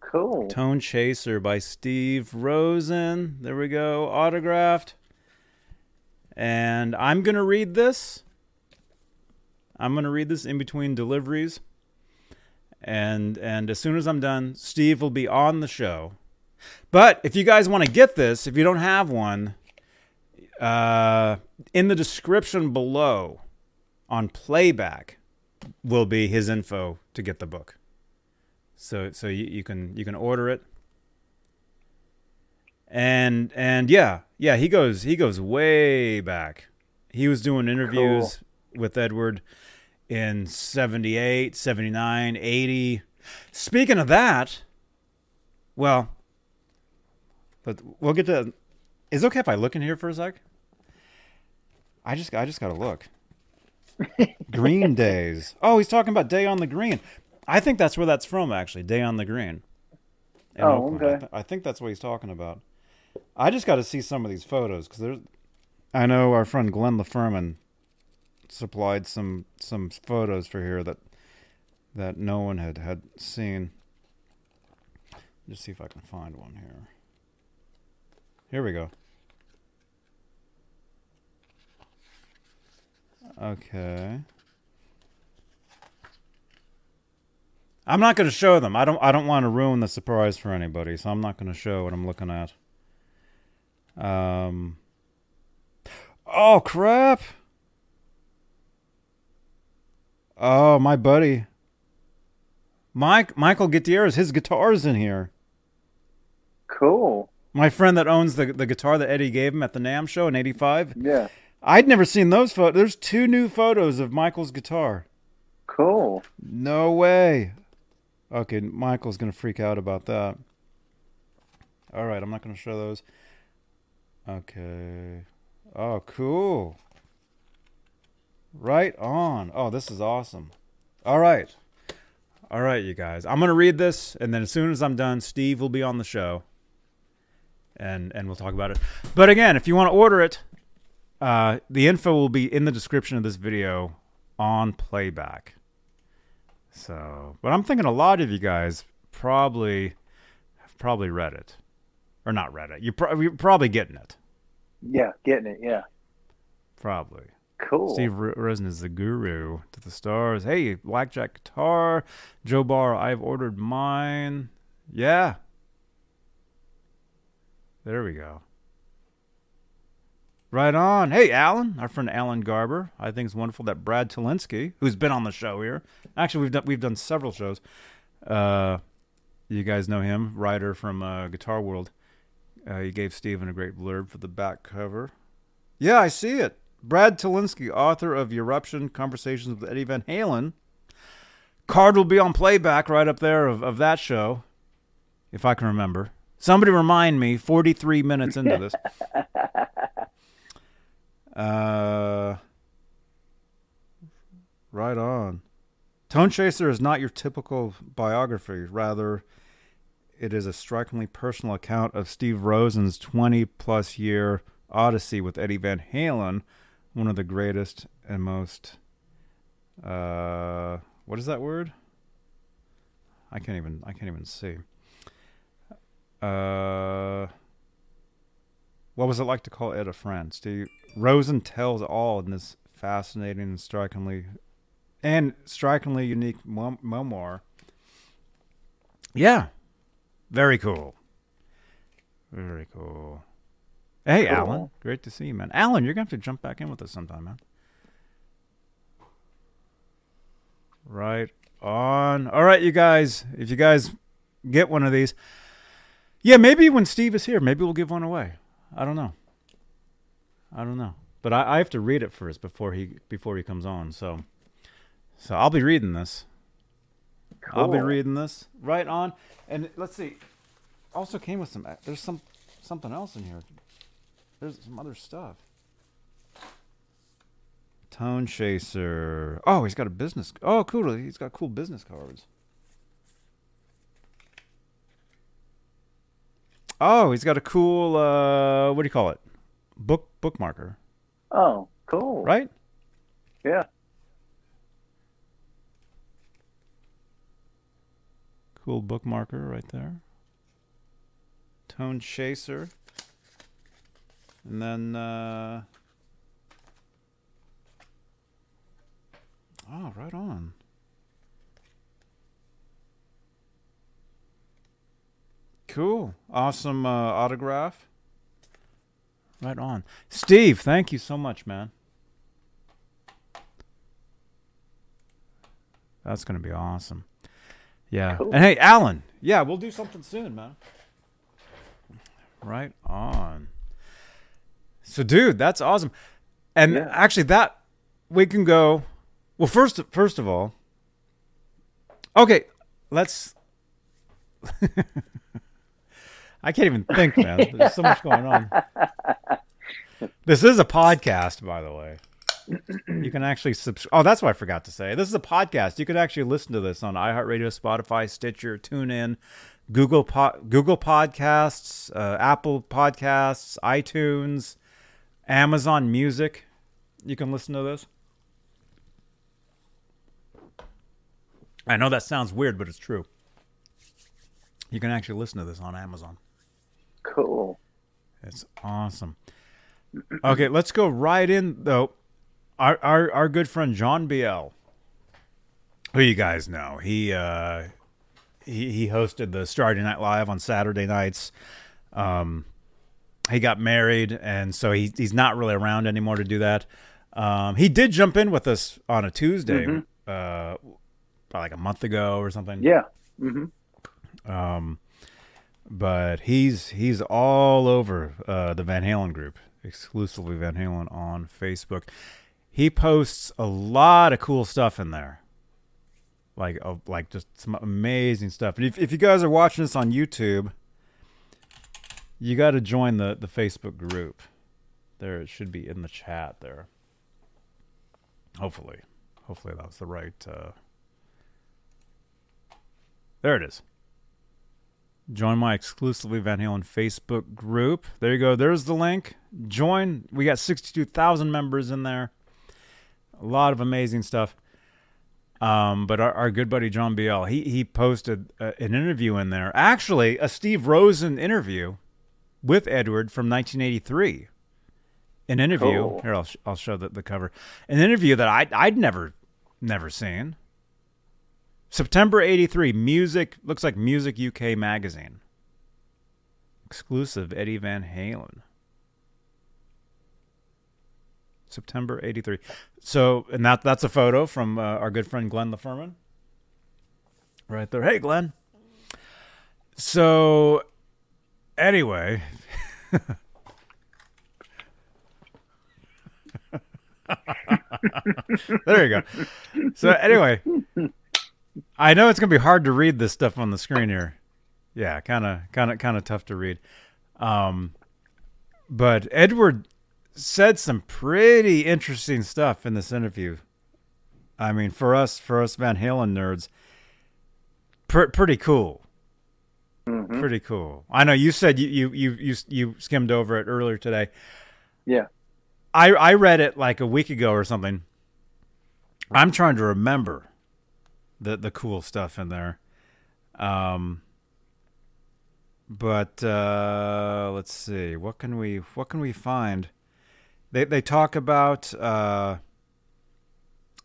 Cool. Tone Chaser by Steve Rosen. There we go. Autographed. And I'm going to read this. I'm going to read this in between deliveries. And and as soon as I'm done, Steve will be on the show. But if you guys want to get this, if you don't have one, uh, in the description below on playback will be his info to get the book. So so you, you can you can order it. And and yeah, yeah, he goes he goes way back. He was doing interviews with Edward in 78, 79, 80. Speaking of that, well, but we'll get to is it okay if I look in here for a sec? I just I just got to look. <laughs> Green Days. Oh, he's talking about Day on the Green. I think that's where that's from, actually. Day on the Green. In Oh, Oakland. I, okay. th- I think that's what he's talking about. I just got to see some of these photos because there's. I know our friend Glenn LaFerman supplied some some photos for here that that no one had had seen. Just see if I can find one here. Here we go. Okay. I'm not going to show them. I don't. I don't want to ruin the surprise for anybody, so I'm not going to show what I'm looking at. Um. Oh crap! Oh, my buddy, Mike Michael Gutierrez. His guitar's in here. Cool. My friend that owns the the guitar that Eddie gave him at the NAMM show in '85. Yeah. I'd never seen those photos. There's two new photos of Michael's guitar. Cool. No way. Okay, Michael's gonna freak out about that. All right, I'm not gonna show those. Okay. Oh, cool. Right on. Oh, this is awesome. All right. All right, you guys. I'm gonna read this, and then as soon as I'm done, Steve will be on the show, and and we'll talk about it. But again, if you want to order it, uh, the info will be in the description of this video on playback. So, but I'm thinking a lot of you guys probably have probably read it, or not read it. You pro- you're probably getting it. Yeah. Getting it. Yeah. Probably. Cool. Steve Ro- Rosen is the guru to the stars. Hey, Blackjack guitar, Joe Barr. I've ordered mine. Yeah. There we go. Right on. Hey, Alan, our friend Alan Garber. I think it's wonderful that Brad Tolinski, who's been on the show here. Actually, we've done we've done several shows. Uh, you guys know him, writer from uh, Guitar World. Uh, he gave Stephen a great blurb for the back cover. Yeah, I see it. Brad Tolinski, author of Eruption Conversations with Eddie Van Halen. Card will be on playback right up there of, of that show, if I can remember. Somebody remind me, 43 minutes into this. <laughs> Uh, right on. Tone Chaser is not your typical biography. Rather, it is a strikingly personal account of Steve Rosen's 20 plus year odyssey with Eddie Van Halen, one of the greatest and most. Uh, what is that word? I can't even. I can't even see. Uh, what was it like to call Ed a friend? Steve Rosen tells all in this fascinating and strikingly and strikingly unique mem- memoir. Yeah, very cool. Very cool. Hey, Cool. Alan, great to see you, man. Alan, you're gonna have to jump back in with us sometime, man. Right on. All right, you guys. If you guys get one of these, yeah, maybe when Steve is here, maybe we'll give one away. I don't know. I don't know, but I, I have to read it first before he before he comes on. So, so I'll be reading this. Cool. I'll be reading this right on. And let's see. Also came with some. There's some something else in here. There's some other stuff. Tone Chaser. Oh, he's got a business. Oh, cool. He's got cool business cards. Oh, he's got a cool. Uh, what do you call it? Book bookmarker. Oh, cool. Right. Yeah. Cool bookmarker right there. Tone chaser. And then uh Oh, right on. Cool. Awesome uh, autograph. Right on. Steve, thank you so much, man. That's going to be awesome. Yeah. Cool. And hey, Alan, yeah, we'll do something soon, man. Right on. So, dude, that's awesome. And Yeah. actually, that we can go. Well, first, first of all, okay, let's. <laughs> I can't even think, man. There's so much going on. <laughs> This is a podcast, by the way. You can actually subscribe. Oh, that's what I forgot to say. This is a podcast. You could actually listen to this on iHeartRadio, Spotify, Stitcher, TuneIn, Google po- Google Podcasts, uh, Apple Podcasts, iTunes, Amazon Music. You can listen to this. I know that sounds weird, but it's true. You can actually listen to this on Amazon. Cool. It's awesome. Okay, let's go right in though. Our our our good friend John BL, who you guys know, he uh, he he hosted the Saturday Night Live on Saturday nights. Um, he got married, and so he he's not really around anymore to do that. Um, he did jump in with us on a Tuesday, uh, like a month ago or something. Yeah. hmm Um, but he's he's all over uh, the Van Halen group, exclusively Van Halen on Facebook. He posts a lot of cool stuff in there, like uh, like just some amazing stuff. And if if you guys are watching this on YouTube, you got to join the the Facebook group. There, it should be in the chat there. Hopefully, hopefully that was the right. Uh, there it is. Join my exclusively Van Halen Facebook group. There you go. There's the link. Join. We got 62,000 members in there. A lot of amazing stuff. Um, but our, our good buddy John BL, he he posted uh, an interview in there. Actually, a Steve Rosen interview with Edward from 1983. An interview. Cool. Here, I'll sh- I'll show the, the cover. An interview that I I'd never never seen. September 83, Music, looks like Music UK magazine. Exclusive Eddie Van Halen. September 83. So, and that that's a photo from uh, our good friend Glenn LaFerman. Right there. Hey, Glenn. So, anyway. <laughs> there you go. So, anyway. I know it's gonna be hard to read this stuff on the screen here. Yeah, kind of, kind of, kind of tough to read. Um, but Edward said some pretty interesting stuff in this interview. I mean, for us, for us Van Halen nerds, pr- pretty cool. hmm Pretty cool. I know you said you you you you, you skimmed over it earlier today. Yeah. I I read it like a week ago or something. I'm trying to remember the the cool stuff in there. Um but uh let's see. What can we what can we find? They they talk about uh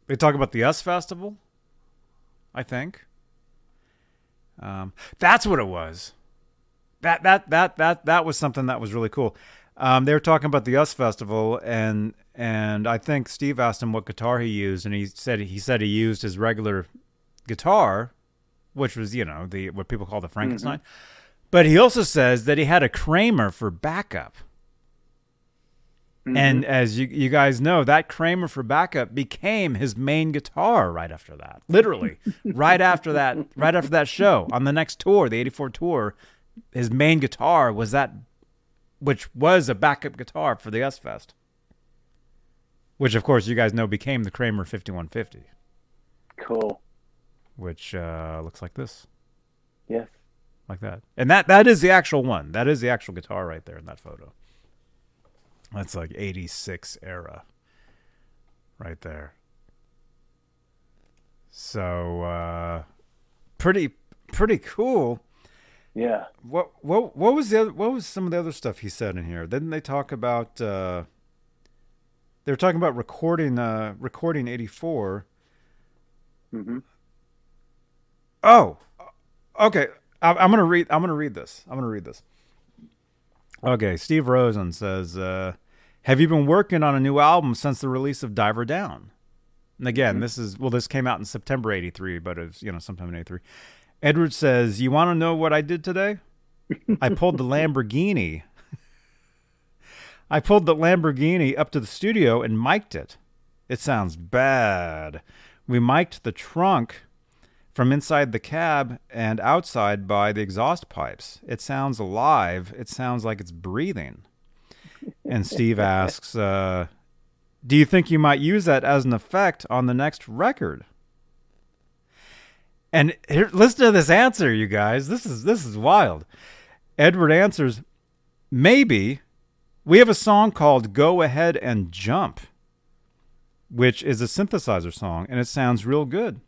they talk about the US festival, I think. Um that's what it was. That that that that that was something that was really cool. Um, they were talking about the US Festival, and and I think Steve asked him what guitar he used, and he said he said he used his regular guitar, which was you know the what people call the Frankenstein. But he also says that he had a Kramer for backup, and as you you guys know, that Kramer for backup became his main guitar right after that. Literally, <laughs> right after that, right after that show on the next tour, the '84 tour, his main guitar was that which was a backup guitar for the S Fest. Which, of course, you guys know became the Kramer 5150, Cool. which uh, looks like this. Yes. like that. And that that is the actual one. That is the actual guitar right there in that photo. That's like 86 era. Right there. So uh pretty pretty cool. Yeah. What what what was the other, what was some of the other stuff he said in here? Didn't they talk about uh they were talking about recording uh recording 84. hmm Oh. Okay. I, I'm going to read I'm going to read this. I'm going to read this. Okay, Steve Rosen says, uh, "Have you been working on a new album since the release of Diver Down?" And again, mm-hmm. this is well, this came out in September '83, but it was you know sometime in '83. Edward says, "You want to know what I did today? I pulled the <laughs> Lamborghini. I pulled the Lamborghini up to the studio and mic'd it. It sounds bad. We mic'd the trunk." From inside the cab and outside by the exhaust pipes. It sounds alive. It sounds like it's breathing. And Steve asks, uh, Do you think you might use that as an effect on the next record? And here, listen to this answer, you guys. This is this is wild. Edward answers, Maybe. We have a song called Go Ahead and Jump, which is a synthesizer song, and it sounds real good.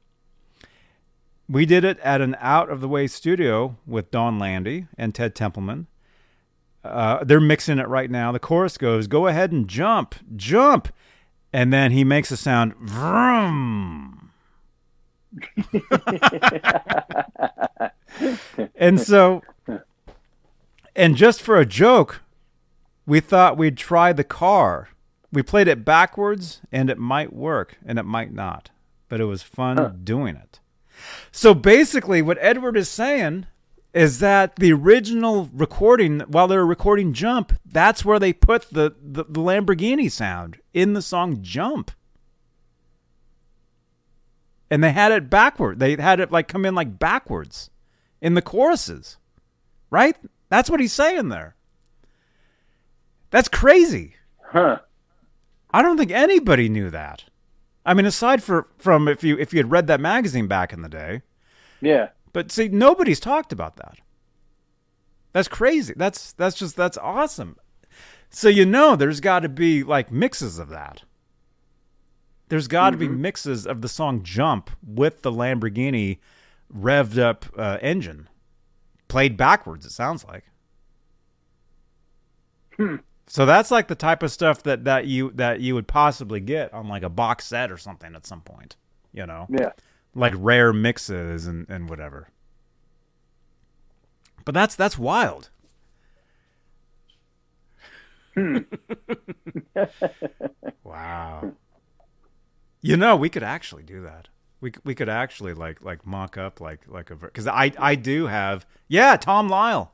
We did it at an out of the way studio with Donn Landee and Ted Templeman. Uh, they're mixing it right now. The chorus goes, "Go ahead and jump, jump," and then he makes a sound, vroom. <laughs> and so, and just for a joke, we thought we'd try the car. We played it backwards, and it might work, and it might not, but it was fun Huh. doing it. So basically, what Edward is saying is that the original recording, while they were recording Jump, that's where they put the, the, the Lamborghini sound in the song Jump. And they had it backward. They had it like come in like backwards in the choruses. Right? That's what he's saying there. That's crazy. Huh. I don't think anybody knew that. I mean, aside for, from if you if you had read that magazine back in the day, Yeah. But see, nobody's talked about that. That's crazy. That's that's just that's awesome. So you know, there's got to be like mixes of that. There's got to be mixes of the song "Jump" with the Lamborghini revved up uh, engine, played backwards. It sounds like. So that's like the type of stuff that that you that you would possibly get on like a box set or something at some point. You know Yeah. Like rare mixes and, and whatever. But that's that's wild. <laughs> wow. You know, we could actually do that. We we could actually like like mock up like like a because I I do have yeah Tom Lyle.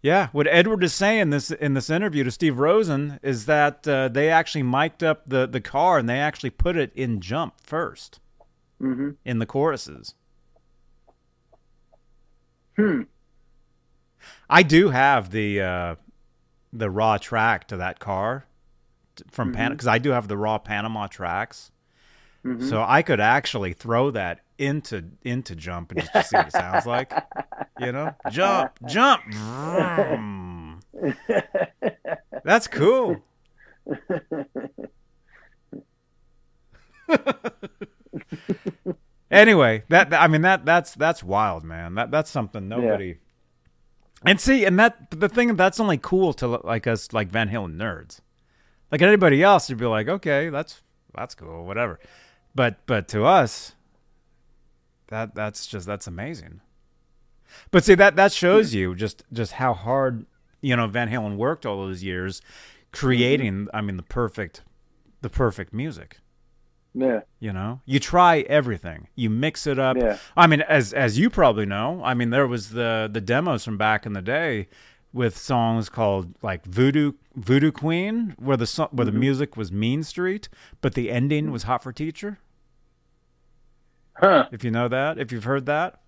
Yeah, what Edward is saying this in this interview to Steve Rosen is that uh, they actually mic'd up the the car and they actually put it in jump first hmm in the choruses. Hmm. I do have the uh, the raw track to that car from Panama because I do have the raw Panama tracks, Mhm. so I could actually throw that into into jump and just see what it sounds like. You know, jump, jump. <laughs> That's cool. <laughs> <laughs> anyway, that I mean that that's that's wild, man. That that's something nobody. And see, and that the thing that's only cool to like us like Van Halen nerds. Like anybody else, you'd be like, okay, that's that's cool, whatever. But but to us, that that's just that's amazing. But see that that shows you just just how hard you know Van Halen worked all those years mm-hmm. creating. I mean the perfect the perfect music. Yeah. You know, you try everything. You mix it up. Yeah. I mean, as as you probably know, I mean, there was the the demos from back in the day with songs called like Voodoo Voodoo Queen, where the so- where the mm-hmm. music was Mean Street, but the ending was Hot for Teacher. Huh. If you know that, if you've heard that,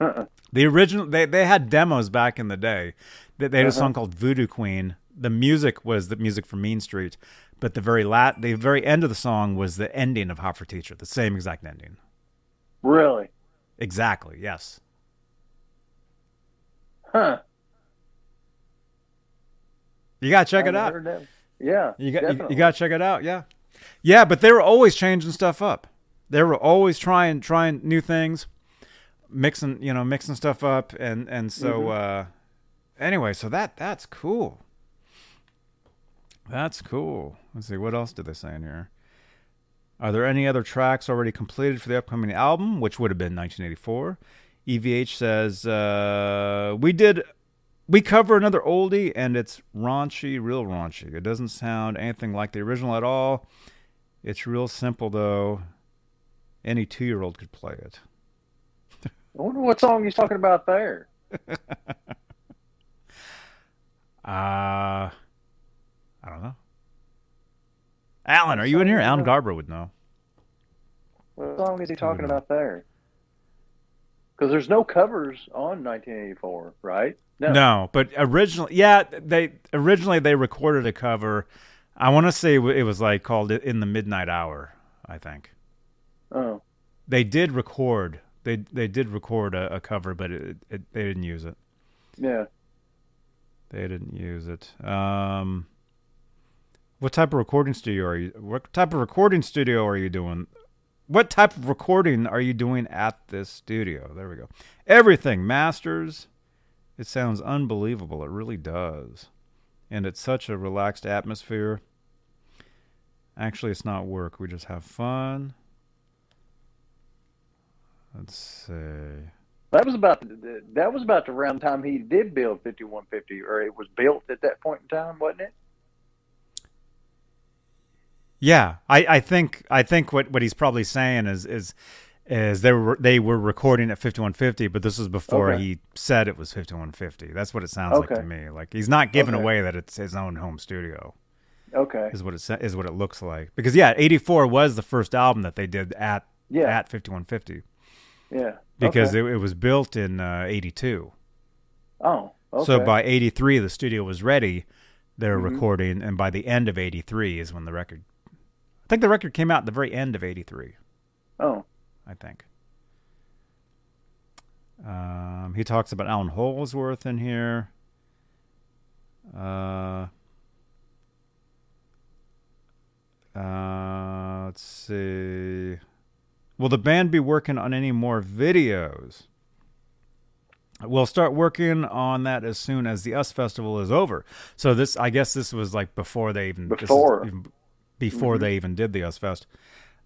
Uh-uh. the original they they had demos back in the day. They, they had a uh-huh. song called Voodoo Queen. The music was the music from Mean Street, but the very lat the very end of the song was the ending of Hot for Teacher, the same exact ending. Really? Exactly. Yes. Huh. You gotta check I it out. Yeah. You got you, you gotta check it out. Yeah, yeah. But they were always changing stuff up. They were always trying trying new things, mixing you know mixing stuff up, and and so Mm-hmm. uh, anyway, so that that's cool. That's cool. Let's see what else did they say in here. Are there any other tracks already completed for the upcoming album, which would have been 1984? EVH says uh, we did we cover another oldie and it's raunchy, real raunchy. It doesn't sound anything like the original at all. It's real simple though. Any two year old could play it. I wonder what song he's talking about there. <laughs> Uh I don't know. Alan, are you in here? Alan Garber would know. What song is he talking about there? Because there's no covers on 1984, right? No. no. but originally, yeah, they originally they recorded a cover. I want to say it was like called "In the Midnight Hour." I think Oh. they did record. They they did record a, a cover, but it, it, they didn't use it. Yeah. They didn't use it. Um, what type of recording studio are you? What type of recording studio are you doing? What type of recording are you doing at this studio? There we go. Everything masters. It sounds unbelievable. It really does, and it's such a relaxed atmosphere. Actually, it's not work. We just have fun. Let's see. That was about that was about the round time he did build 5150, or it was built at that point in time, wasn't it? Yeah, I, I think I think what, what he's probably saying is is is they were they were recording at 5150, but this was before Okay. he said it was 5150. That's what it sounds like to me. Like he's not giving Okay. away that it's his own home studio. Okay. Is what it is what it looks like. Because yeah, 84 was the first album that they did at Yeah. at 5150 Yeah. because okay. it, it was built in uh, 82. oh. Okay. So by 83 the studio was ready. They were Mhm. recording and by the end of 83 is when the record think the record came out at the very end of 83. oh. I think. Um, he talks about Allan Holdsworth in here. Uh, uh, let's see. Will the band be working on any more videos? We'll start working on that as soon as the US Festival is over. So this, I guess, this was like before they even Before. even before they even did the US Fest.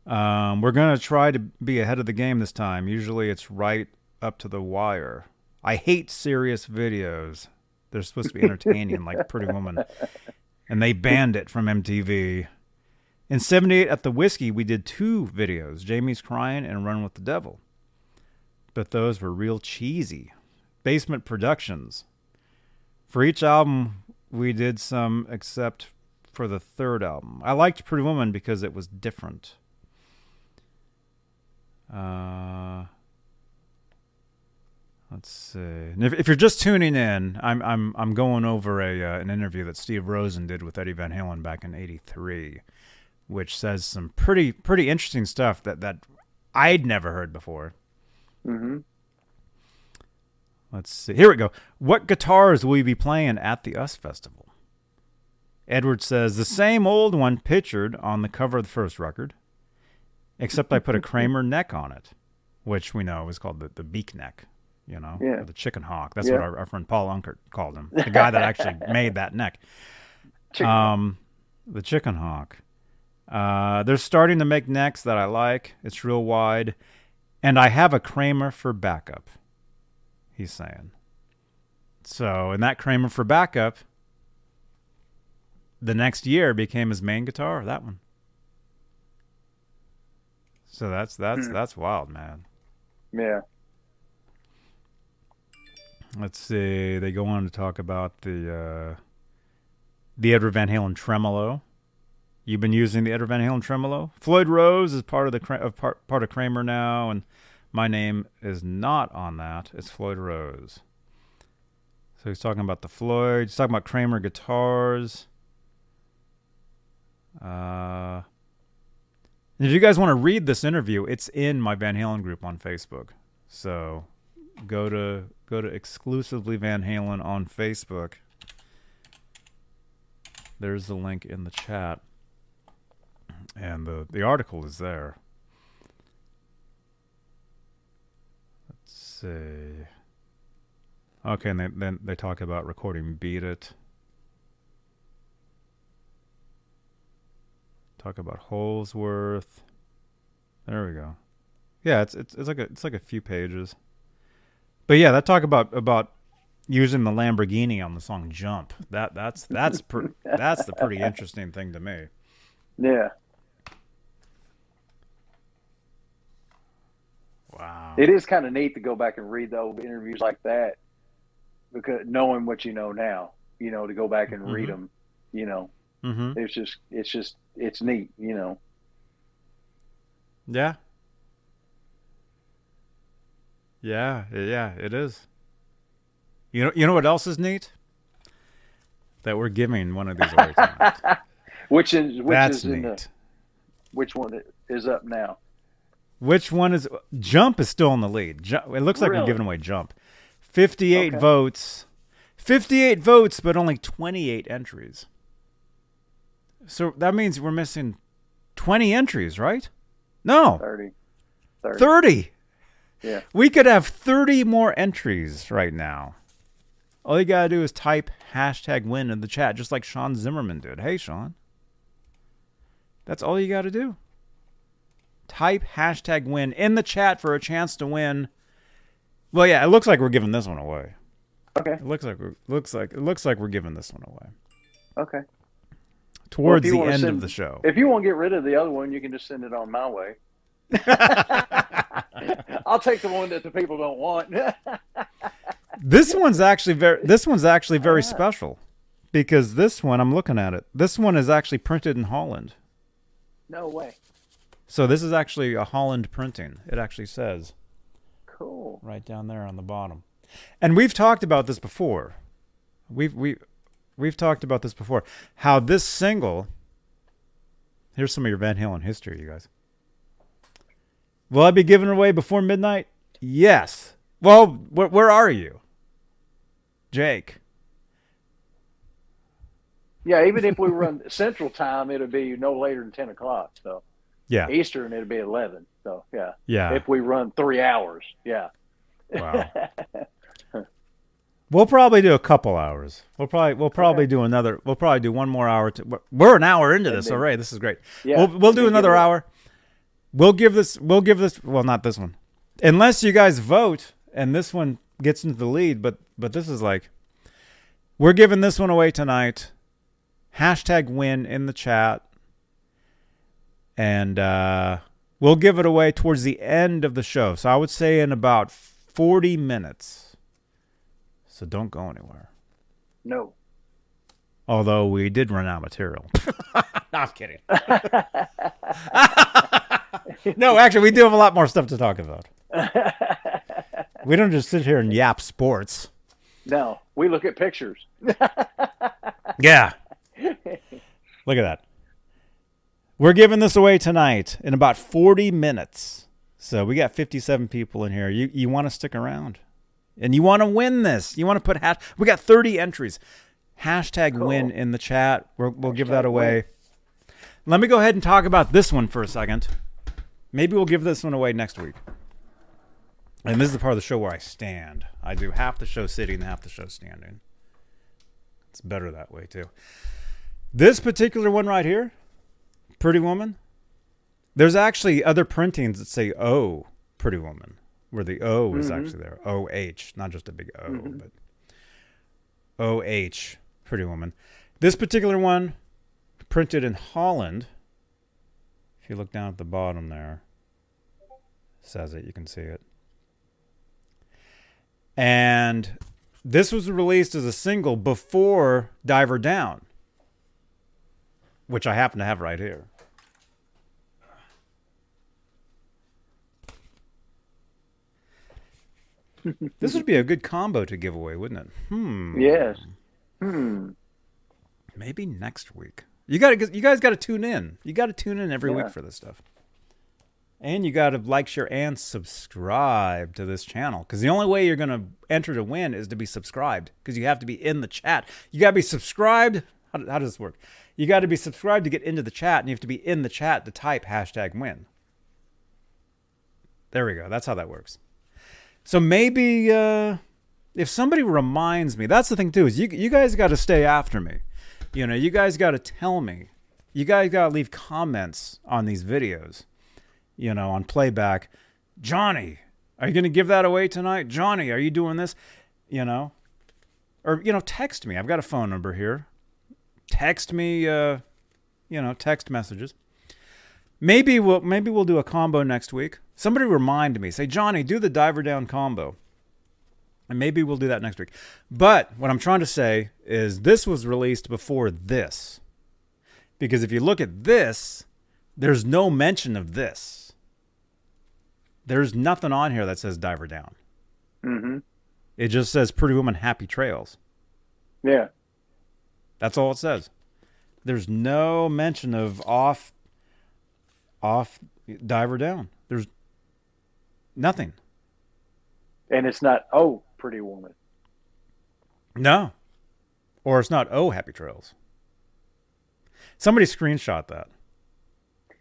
Um, we're gonna try to be ahead of the game this time. Usually, it's right up to the wire. I hate serious videos. They're supposed to be entertaining, like Pretty Woman, and they banned it from MTV. In '78, at the Whisky, we did two videos: Jamie's Crying and Run with the Devil. But those were real cheesy. Basement Productions. For each album, we did some, except for the third album. I liked Pretty Woman because it was different. Uh, let's see. If, if you're just tuning in, I'm I'm I'm going over a uh, an interview that Steve Rosen did with Eddie Van Halen back in '83, which says some pretty pretty interesting stuff that that I'd never heard before. Mm-hmm. Let's see. Here we go. What guitars will you be playing at the US Festival? Edward says the same old one pictured on the cover of the first record, except I put a Kramer <laughs> neck on it, which we know is called the, the beak neck, you know, Yeah. the chicken hawk. That's Yeah. what our, our friend Paul Unkert called him, the guy that actually <laughs> made that neck. Chicken Um, the chicken hawk. Uh, they're starting to make necks that I like. It's real wide, and I have a Kramer for backup. He's saying. So, in that Kramer for backup, the next year became his main guitar. That one. So that's that's Hmm. that's wild, man. Yeah. Let's see. They go on to talk about the uh, the Edward Van Halen tremolo. You've been using the Edward Van Halen tremolo. Floyd Rose is part of the of part part of Kramer now, and my name is not on that. It's Floyd Rose. So he's talking about the Floyd. He's talking about Kramer guitars. Uh, if you guys want to read this interview, it's in my Van Halen group on Facebook. So go to go to exclusively Van Halen on Facebook. There's the link in the chat, and the the article is there. Let's see. Okay, and they, then they talk about recording "Beat It." Talk about Holdsworth. There we go. Yeah, it's it's it's like a it's like a few pages. But yeah, that talk about about using the Lamborghini on the song "Jump." That that's that's per, <laughs> that's the pretty interesting thing to me. Yeah. Wow. It is kind of neat to go back and read the old interviews like that, because knowing what you know now, you know, to go back and read Mhm. them, you know, Mm-hmm. it's just, it's just, it's neat, you know. Yeah. Yeah, yeah, it is. You know, you know what else is neat? That we're giving one of these awards. <laughs> Which is, which That's is neat. the, which one is up now? Which one is Jump is still in the lead. Ju- it looks like we're giving away Jump. 58 Okay. votes. 58 votes but only 28 entries. So that means we're missing 20 entries, right? No. 30. 30. 30. Yeah. We could have 30 more entries right now. All you got to do is type hashtag win in the chat, just like Sean Zimmerman did. Hey, Sean. That's all you got to do. Type hashtag win in the chat for a chance to win. Well, yeah, it looks like we're giving this one away. Okay. It looks like we're looks like it looks like we're giving this one away Okay. Towards you the end send- of the show. If you want to get rid of the other one, you can just send it on my way. <laughs> I'll take the one that the people don't want. <laughs> This one's actually very this one's actually very special because this one I'm looking at it. This one is actually printed in Holland. no way. So this is actually a Holland printing. It actually says Cool. right down there on the bottom. And we've talked about this before. We've we we've talked about this before. How this single Here's some of your Van Halen history, you guys. Will I be giving away before midnight? Yes. Well, where, where are you? Jake. Yeah, even if we run <laughs> Central Time, it'll be no later than ten o'clock. So Yeah. Eastern, it'll be eleven. So yeah, Yeah. if we run three hours, yeah. Wow. <laughs> we'll probably do a couple hours. We'll probably we'll probably do another. We'll probably do one more hour. To, we're an hour into this already. This is great. Yeah, we'll we'll do another hour. We'll give this. We'll give this. Well, not this one, unless you guys vote and this one gets into the lead. But but this is like we're giving this one away tonight. Hashtag win in the chat, and uh, we'll give it away towards the end of the show. So I would say in about forty minutes. So don't go anywhere. No. Although we did run out of material. <laughs> no, I'm kidding. <laughs> no, actually, we do have a lot more stuff to talk about. <laughs> We don't just sit here and yap sports. No, we look at pictures. Yeah. Look at that. We're giving this away tonight in about 40 minutes. So we got 57 people in here. You you want to stick around. And you want to win this. You want to put hash We got 30 entries. Hashtag win in the chat. We're, we'll give that away. Let me go ahead and talk about this one for a second. Maybe we'll give this one away next week. And this is the part of the show where I stand. I do half the show sitting and half the show standing. It's better that way too. This particular one right here, Pretty Woman. There's actually other printings that say oh, Pretty Woman, where the O is mm-hmm. actually there. O H, not just a big O, mm-hmm. but O H, Pretty Woman. This particular one, printed in Holland. If you look down at the bottom there, says it. You can see it. And this was released as a single before Diver Down, which I happen to have right here. This would be a good combo to give away, wouldn't it? Hmm. Yes. Hmm. Maybe next week. You got to. You guys got to tune in. You got to tune in every Yeah. week for this stuff. And you got to like, share, and subscribe to this channel because the only way you're going to enter to win is to be subscribed because you have to be in the chat. You got to be subscribed. How, how does this work? You got to be subscribed to get into the chat, and you have to be in the chat to type hashtag win. There we go. That's how that works. So maybe uh, if somebody reminds me, that's the thing too, is you, you guys got to stay after me. You know, you guys got to tell me. You guys got to leave comments on these videos you know, on playback, Johnny, are you going to give that away tonight? Johnny, are you doing this? You know, or, you know, text me. I've got a phone number here. Text me, uh, you know, text messages. Maybe we'll maybe we'll do a combo next week. Somebody remind me. Say, Johnny, do the diver down combo. And maybe we'll do that next week. But what I'm trying to say is this was released before this. Because if you look at this, there's no mention of this. There's nothing on here that says diver down. Mm-hmm. It just says Pretty Woman Happy Trails. Yeah. That's all it says. There's no mention of off off diver down. There's nothing. And it's not oh pretty woman. No. Or it's not oh happy trails. Somebody screenshot that.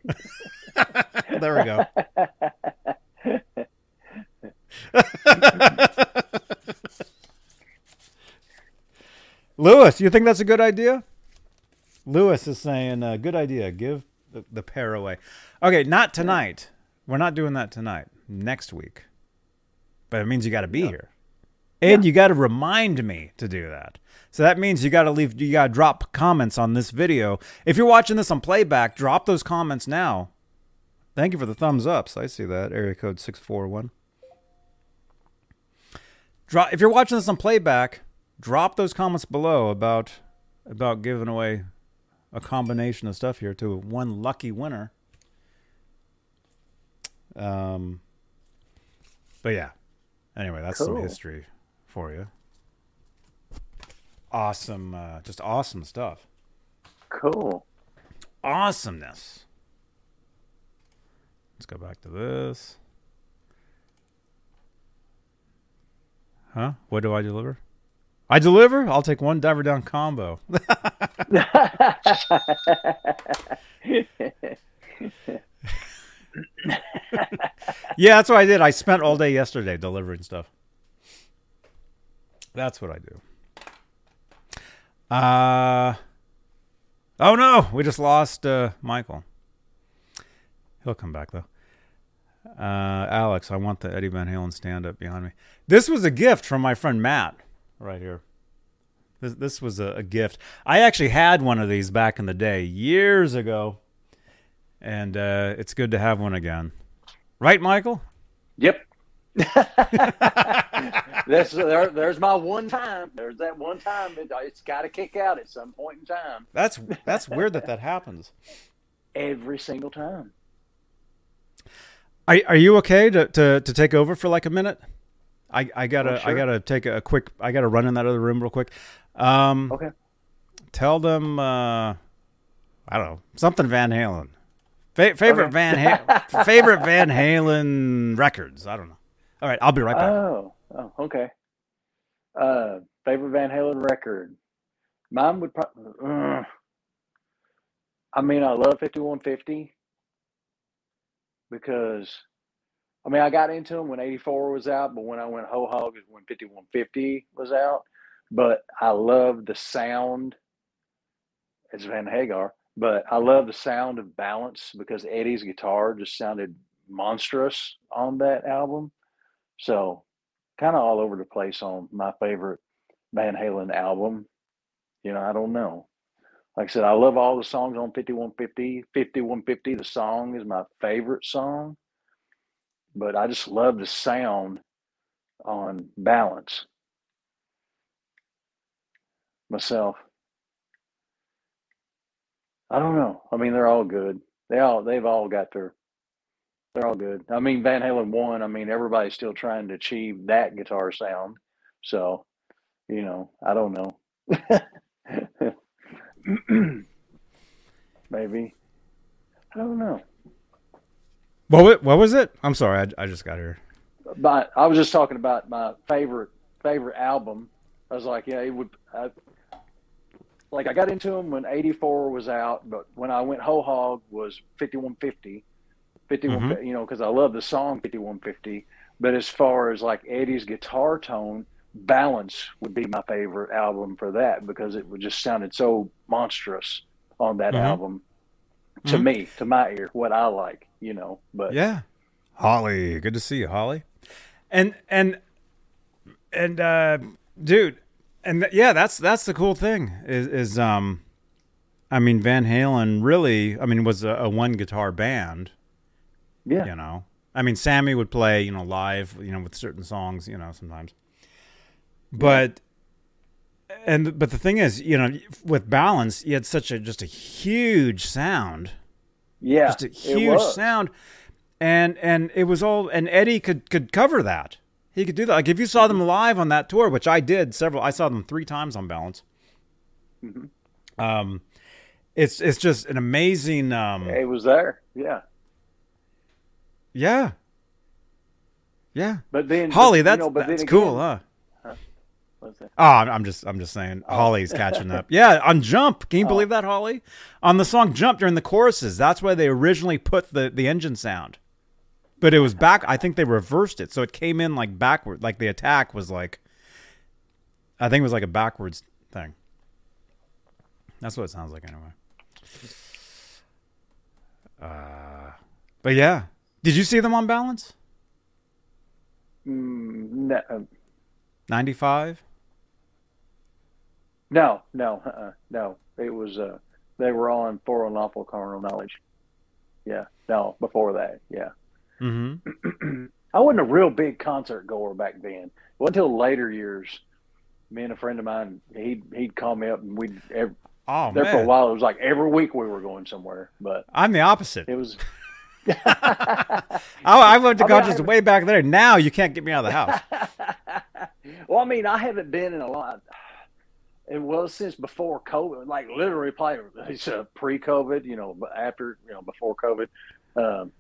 <laughs> there we go. <laughs> Lewis, you think that's a good idea? Lewis is saying, uh, good idea. Give the, the pair away. Okay, not tonight. We're not doing that tonight. Next week. But it means you got to be Yeah. here. And you got to remind me to do that. So that means you got to leave, you got to drop comments on this video. If you're watching this on playback, drop those comments now. Thank you for the thumbs ups. I see that. Area code 641. Drop, if you're watching this on playback, drop those comments below about about giving away a combination of stuff here to one lucky winner. Um, but yeah. Anyway, that's some history for you. Awesome, uh, just awesome stuff. Cool. Awesomeness. Let's go back to this. Huh? What do I deliver? I deliver? I'll take one diver down combo. <laughs> <laughs> yeah, that's what I did. I spent all day yesterday delivering stuff. That's what I do. Uh Oh no, we just lost uh, Michael. He'll come back though. Uh, Alex, I want the Eddie Van Halen stand up behind me. This was a gift from my friend Matt, right here. This this was a, a gift. I actually had one of these back in the day, years ago, and uh, it's good to have one again. Right, Michael? Yep. <laughs> That's there, there's my one time. There's that one time. It, it's got to kick out at some point in time. That's that's weird that that happens. Every single time. Are are you okay to, to, to take over for like a minute? I, I gotta Oh, sure. I gotta take a quick I gotta run in that other room real quick. Um, Okay. Tell them uh, I don't know something Van Halen. Fa- favorite. Van ha- <laughs> favorite Van Halen records. I don't know. All right, I'll be right back. Oh, oh, okay. Uh, favorite Van Halen record. Mine would probably. I mean, I love 5150 because, I mean, I got into them when 84 was out, but when I went whole hog is when 5150 was out. But I love the sound. It's Van Hagar, but I love the sound of Balance because Eddie's guitar just sounded monstrous on that album. So, kind of all over the place on my favorite Van Halen album. You know, I don't know. Like I said, I love all the songs on 5150. 5150, the song is my favorite song. But I just love the sound on Balance myself. I don't know. I mean, they're all good. They all they've all got their they're all good. I mean, Van Halen one. I mean, everybody's still trying to achieve that guitar sound. So, you know, I don't know. <laughs> Maybe. I don't know. What what was it? I'm sorry, I, I just got here. But I was just talking about my favorite favorite album. I was like, yeah, it would. I, like I got into them when '84 was out, but when I went whole hog was 5150, 51, you know, because I love the song 5150. But as far as like Eddie's guitar tone, Balance would be my favorite album for that because it would just sounded so monstrous on that Mhm. album to Mhm. me, to my ear, what I like, you know. But Yeah, Holly, good to see you, Holly. And and and uh, dude, and th- yeah, that's that's the cool thing is is um, I mean Van Halen really, I mean was a, a one guitar band, yeah, you know. I mean Sammy would play, you know, live, you know, with certain songs, you know, sometimes. But and but the thing is, you know, with Balance, you had such a just a huge sound. Yeah, just a huge sound. And and it was all and eddie could could cover that he could do that like if you saw them live on that tour which i did several i saw them three times on balance Mhm. um it's it's just an amazing um It was there, yeah. yeah yeah But then holly but, that's you know, that's then cool again- huh what's that? Oh, I'm just I'm just saying. Holly's catching up. <laughs> Yeah, on Jump. Can you believe that, Holly? On the song Jump during the choruses, that's where they originally put the the engine sound. But it was back. I think they reversed it, so it came in like backward. Like the attack was like, I think it was like a backwards thing. That's what it sounds like anyway. Uh, but yeah, did you see them on Balance? Mm, no, uh, Ninety five. no, no, uh-uh, no. It was uh, they were on for unlawful carnal knowledge. Yeah, no, before that, yeah. Mm-hmm. <clears throat> I wasn't a real big concert goer back then. Wasn't until later years. Me and a friend of mine, he'd he'd call me up and we'd ev Oh there for a while. It was like every week we were going somewhere, but I'm the opposite. it was. <laughs> <laughs> Oh, I went to I mean, I concerts way back there. Now you can't get me out of the house. <laughs> well, I mean, I haven't been in a lot. It was since before COVID, like literally, probably it's uh, pre-COVID. You know, after you know, before COVID, um,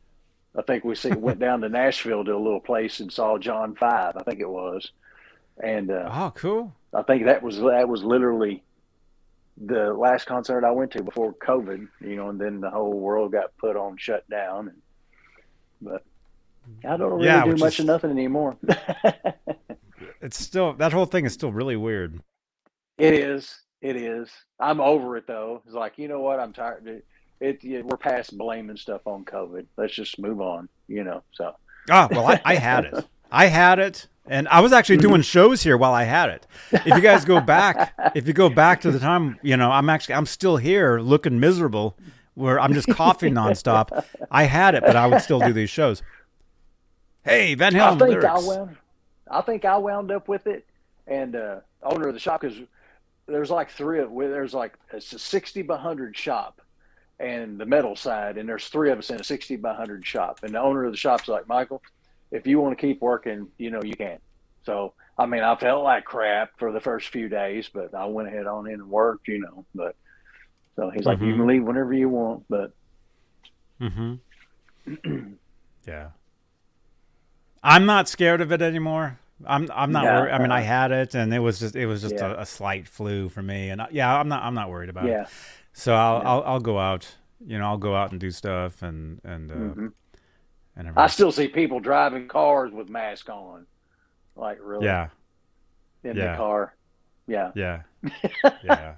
I think we see, went down to Nashville to a little place and saw John Five. I think it was, and uh, Oh, cool. I think that was that was literally the last concert I went to before COVID. You know, and then the whole world got put on shut down. And, but I don't really Yeah, do much is- of nothing anymore. <laughs> It's still that whole thing is still really weird. It is. It is. I'm over it though. It's like you know what? I'm tired. It, it, we're past blaming stuff on COVID. Let's just move on. You know. So Ah, well, I, I had it. I had it, and I was actually doing <laughs> shows here while I had it. If you guys go back, if you go back to the time, you know, I'm actually I'm still here looking miserable, where I'm just coughing nonstop. I had it, but I would still do these shows. Hey, Van I Halen think lyrics. I wound. I think I wound up with it, and uh, owner of the shop because there's like three of there's like it's a sixty by hundred shop, and the metal side, and there's three of us in a sixty by hundred shop, and the owner of the shop's like Michael, if you want to keep working, you know you can. So I mean, I felt like crap for the first few days, but I went ahead on in and worked, you know. But so he's like, you Mhm. can leave whenever you want, but Mm-hmm. <clears throat> yeah. I'm not scared of it anymore. I'm I'm not No, worried. I mean, I had it, and it was just it was just Yeah. a, a slight flu for me, and I, yeah, I'm not I'm not worried about it. So I'll, Yeah. I'll I'll go out. You know, I'll go out and do stuff, and and uh, hmm and I still see people driving cars with masks on, like really. yeah, in Yeah. the car. Yeah. yeah, <laughs> yeah.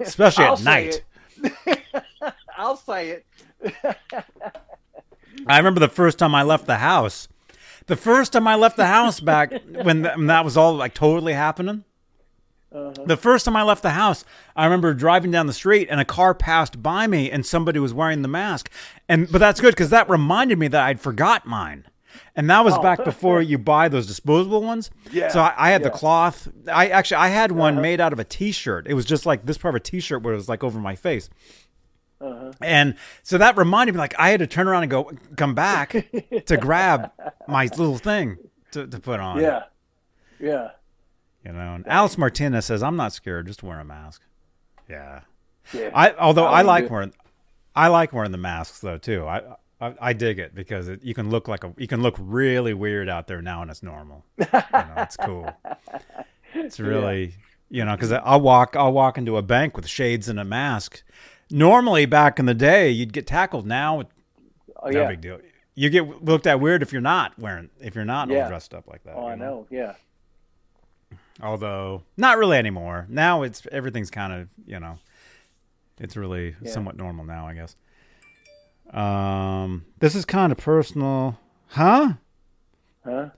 Especially I'll at night. <laughs> I'll say it. I remember the first time I left the house. The first time I left the house back when, th- when that was all like totally happening. Uh-huh. The first time I left the house, I remember driving down the street and a car passed by me and somebody was wearing the mask. And but that's good because that reminded me that I'd forgot mine. And that was Oh. back before you buy those disposable ones. Yeah, So I, I had the cloth. I actually I had one Uh-huh. made out of a T-shirt. It was just like this part of a T-shirt where it was like over my face. Uh-huh. And so that reminded me, like I had to turn around and go, come back <laughs> to grab my little thing to, to put on. Yeah. Yeah. You know, and Alice Martinez says, "I'm not scared. Just wear a mask." Yeah. Yeah. I although I I like do- wearing, I like wearing the masks though too. I I, I dig it because it, you can look like a you can look really weird out there now, and it's normal. you know, it's cool. <laughs> It's really you know because I'll walk I'll walk into a bank with shades and a mask. Normally, back in the day, you'd get tackled. Now, Oh no yeah. big deal. You get looked at weird if you're not wearing if you're not all dressed up like that. Oh, I you know. Yeah. Although not really anymore. Now it's everything's kind of you know, it's really Yeah. somewhat normal now, I guess. Um, this is kind of personal, huh? Huh?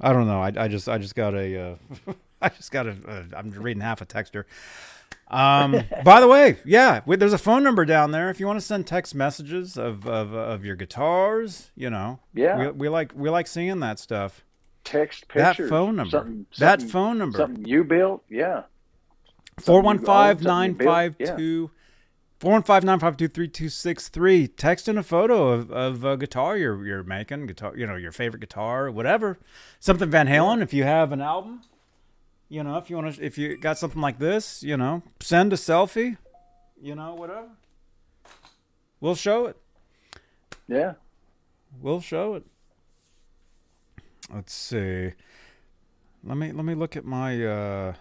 I don't know. I, I just I just got a uh, <laughs> I just got a uh, I'm reading half a text here. Um, <laughs> by the way, yeah, wait, there's a phone number down there if you want to send text messages of of, of your guitars. You know, Yeah. we, we like we like seeing that stuff. Text That phone number. Something, That phone number. Something you built. Yeah. Four you one own, five something you nine built, five two. Four one five nine five two three two six three. Text in a photo of, of a guitar you're you're making, guitar you know, your favorite guitar, whatever. Something Van Halen, if you have an album. You know, if you want to if you got something like this, you know, send a selfie, you know, whatever. We'll show it. Yeah. We'll show it. Let's see. Let me let me look at my uh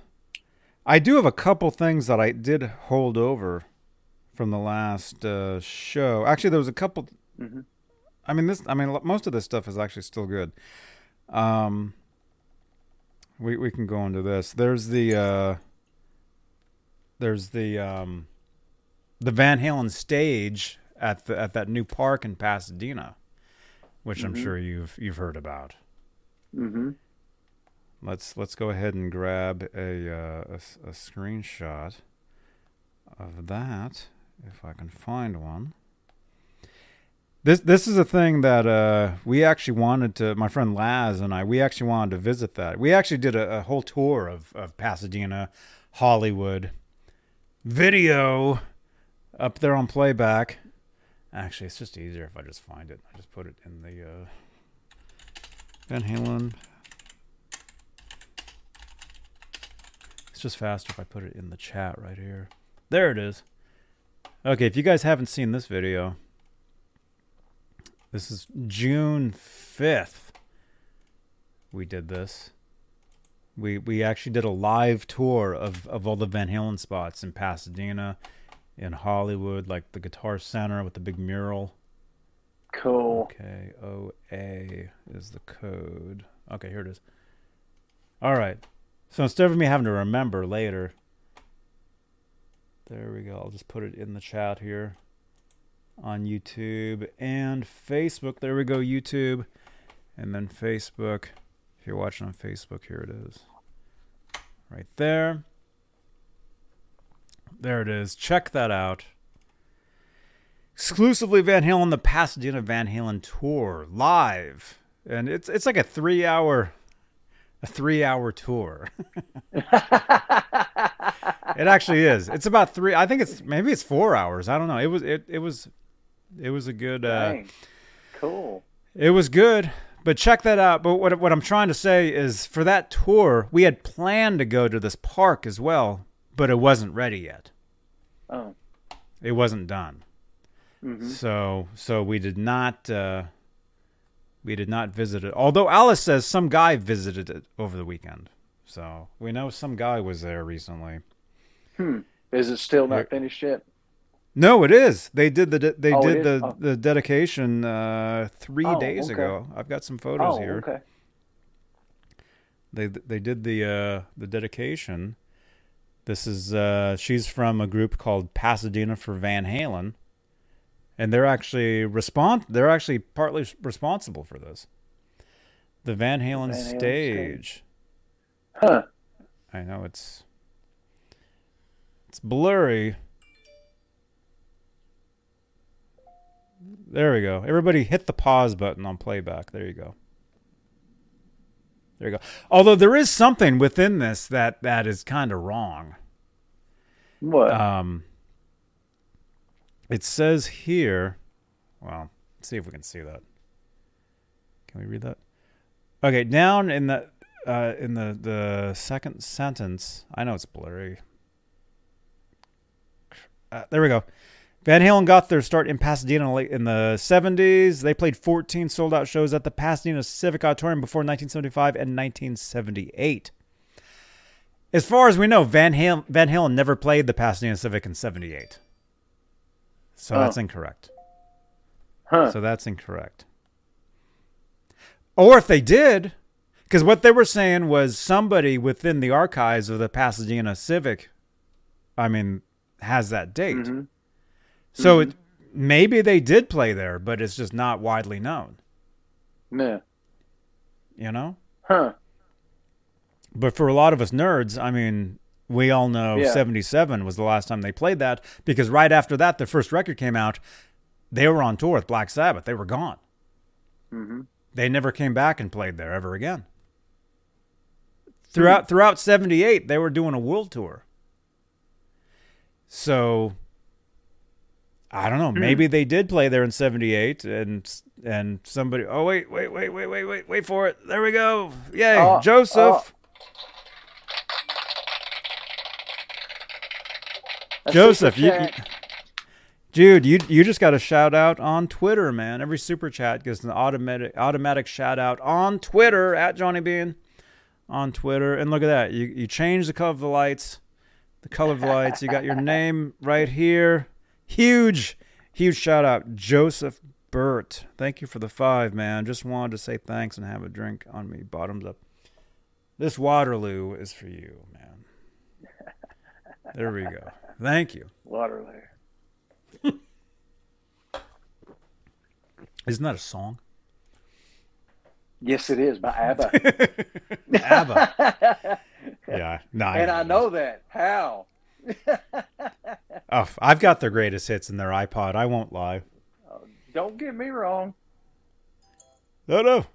I do have a couple things that I did hold over from the last uh show. Actually, there was a couple Mhm. I mean this I mean most of this stuff is actually still good. Um we we can go into this. There's the uh there's the um the Van Halen stage at the at that new park in Pasadena, which I'm Mhm. sure you've you've heard about. Mm-hmm. Let's let's go ahead and grab a uh, a, a screenshot of that if I can find one. This this is a thing that uh, we actually wanted to. My friend Laz and I we actually wanted to visit that. We actually did a, a whole tour of of Pasadena, Hollywood, video up there on playback. Actually, it's just easier if I just find it. I just put it in the uh, Van Halen It's just faster if I put it in the chat right here. There it is. Okay, if you guys haven't seen this video, this is June 5th. We did this. We we actually did a live tour of, of all the Van Halen spots in Pasadena, in Hollywood, like the Guitar Center with the big mural. Cool. Okay, OA is the code. Okay, here it is. All right. So instead of me having to remember later, there we go. I'll just put it in the chat here on YouTube and Facebook. There we go, YouTube. And then Facebook. If you're watching on Facebook, here it is. Right there. There it is. Check that out exclusively Van Halen, the Pasadena Van Halen tour live, and it's it's like a three hour, a three hour tour. it actually is. It's about three. I think it's maybe it's four hours. I don't know. It was it it was it was a good. Uh, Cool. it was good. But check that out. But what what I'm trying to say is, for that tour, we had planned to go to this park as well, but it wasn't ready yet. Oh. It wasn't done. Hmm So so we did not uh, we did not visit it. Although Alice says some guy visited it over the weekend. So we know some guy was there recently. Hmm. Is it still not finished yet? No, it is. They did the de- they Oh, did the Oh. the dedication uh, three Oh, days okay. ago. I've got some photos oh, here. okay. They they did the uh, the dedication. This is uh, she's from a group called Pasadena for Van Halen, and they're actually respond. They're actually partly responsible for this. The Van Halen, Van Halen stage. Huh. I know it's it's blurry. There we go. Everybody hit the pause button on playback. There you go. There you go. Although there is something within this that that is kind of wrong. What? Um it says here, well, see if we can see that. Can we read that? Okay, down in the uh, in the the second sentence, I know it's blurry. Uh, there we go. Van Halen got their start in Pasadena in the 70s. They played 14 sold out shows at the Pasadena Civic Auditorium before 1975 and 1978. As far as we know, Van Halen, Van Halen never played the Pasadena Civic in 78. So Oh. that's incorrect. Huh. So that's incorrect. Or if they did, because what they were saying was somebody within the archives of the Pasadena Civic, I mean, has that date. Mhm. So it, maybe they did play there, but it's just not widely known, Yeah. you know? Huh. But for a lot of us nerds, I mean, we all know Yeah. 77 was the last time they played that because right after that, their first record came out. They were on tour with Black Sabbath. They were gone. hmm They never came back and played there ever again. Hmm. Throughout throughout 78, they were doing a world tour. So I don't know, hmm. maybe they did play there in 78 and and somebody Oh wait, wait, wait, wait, wait, wait, wait for it. There we go. Yay, Oh, Joseph. A Joseph, you, you- dude, you you just got a shout out on Twitter, man. Every super chat gets an automatic automatic shout out on Twitter at Johnny Bean on Twitter. And look at that, you you change the color of the lights, the color of the lights. You got your <laughs> name right here. Huge, huge shout out, Joseph Burt. Thank you for the five, man. Just wanted to say thanks and have a drink on me. Bottoms up. This Waterloo is for you, man. There we go. Thank you. <laughs> Waterloo. Isn't that a song? Yes, it is by ABBA. <laughs> ABBA. yeah, no, and I know that. How? Oh, I've got their greatest hits in their iPod. I won't lie. Oh, don't get me wrong. No, no.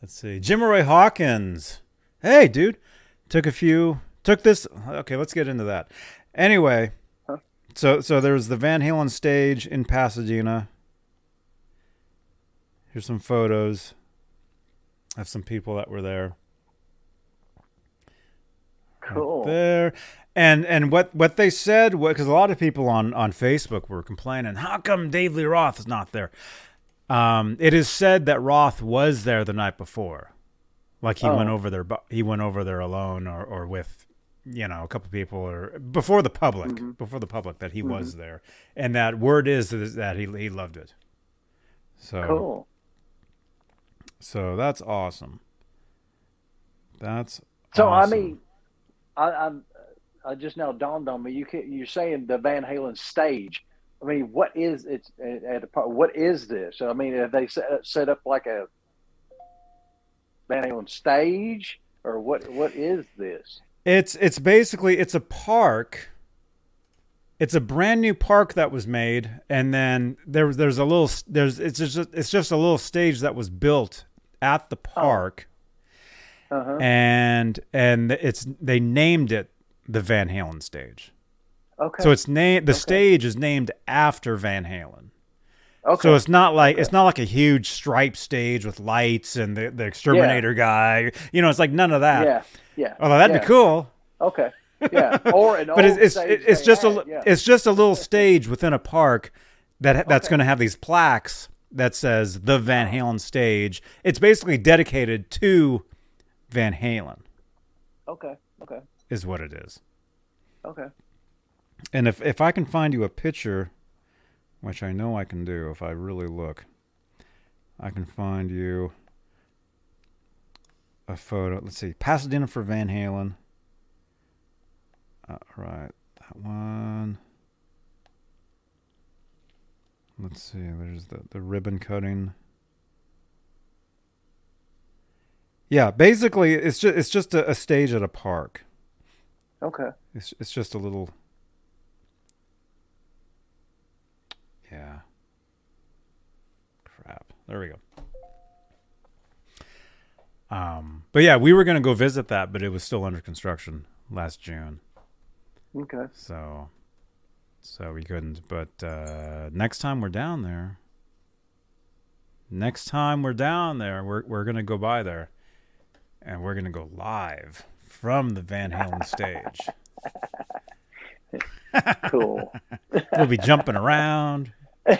Let's see. Jim Roy Hawkins. Hey, dude. Took a few. Took this. Okay, let's get into that. Anyway, Huh? so so there was the Van Halen stage in Pasadena. Here's some photos of some people that were there. Cool. there and and what what they said because a lot of people on on facebook were complaining how come dave lee roth is not there um it is said that roth was there the night before like he Oh. went over there he went over there alone or or with you know a couple people or before the public Mm-hmm. before the public that he was there and that word is that he he loved it so Cool. so that's awesome that's So I mean, I, I'm. I just now dawned on me. You can, you're saying the Van Halen stage. I mean, what is it at a? What is this? I mean, have they set, set up like a Van Halen stage, or what? What is this? It's it's basically it's a park. It's a brand new park that was made, and then there there's a little there's it's just it's just a little stage that was built at the park, Uh huh. and and it's they named it the Van Halen stage. Okay. So it's named the Okay. stage is named after Van Halen. okay. So it's not like it's not like a huge stripe stage with lights and the, the exterminator guy. You know, it's like none of that. yeah. Yeah. Although that'd yeah. be cool. Okay. Yeah. <laughs> Or an but it's it's, it's just a had, li- yeah. it's just a little stage within a park that that's Okay. going to have these plaques that says the Van Halen stage. It's basically dedicated to Van Halen, okay. Okay. is what it is. Okay. And if if I can find you a picture, which I know I can do if I really look, I can find you a photo. Let's see, Pasadena for Van Halen. Uh, all right, that one. Let's see. There's the the ribbon cutting. Yeah, basically, it's just it's just a, a stage at a park. Okay. It's it's just a little. Yeah. Crap. There we go. Um, but yeah, we were gonna go visit that, but it was still under construction last June, Okay. so so we couldn't. But uh, next time we're down there, next time we're down there, we're we're gonna go by there, and we're gonna go live from the Van Halen stage. <laughs> cool. <laughs> We'll be jumping around. <laughs>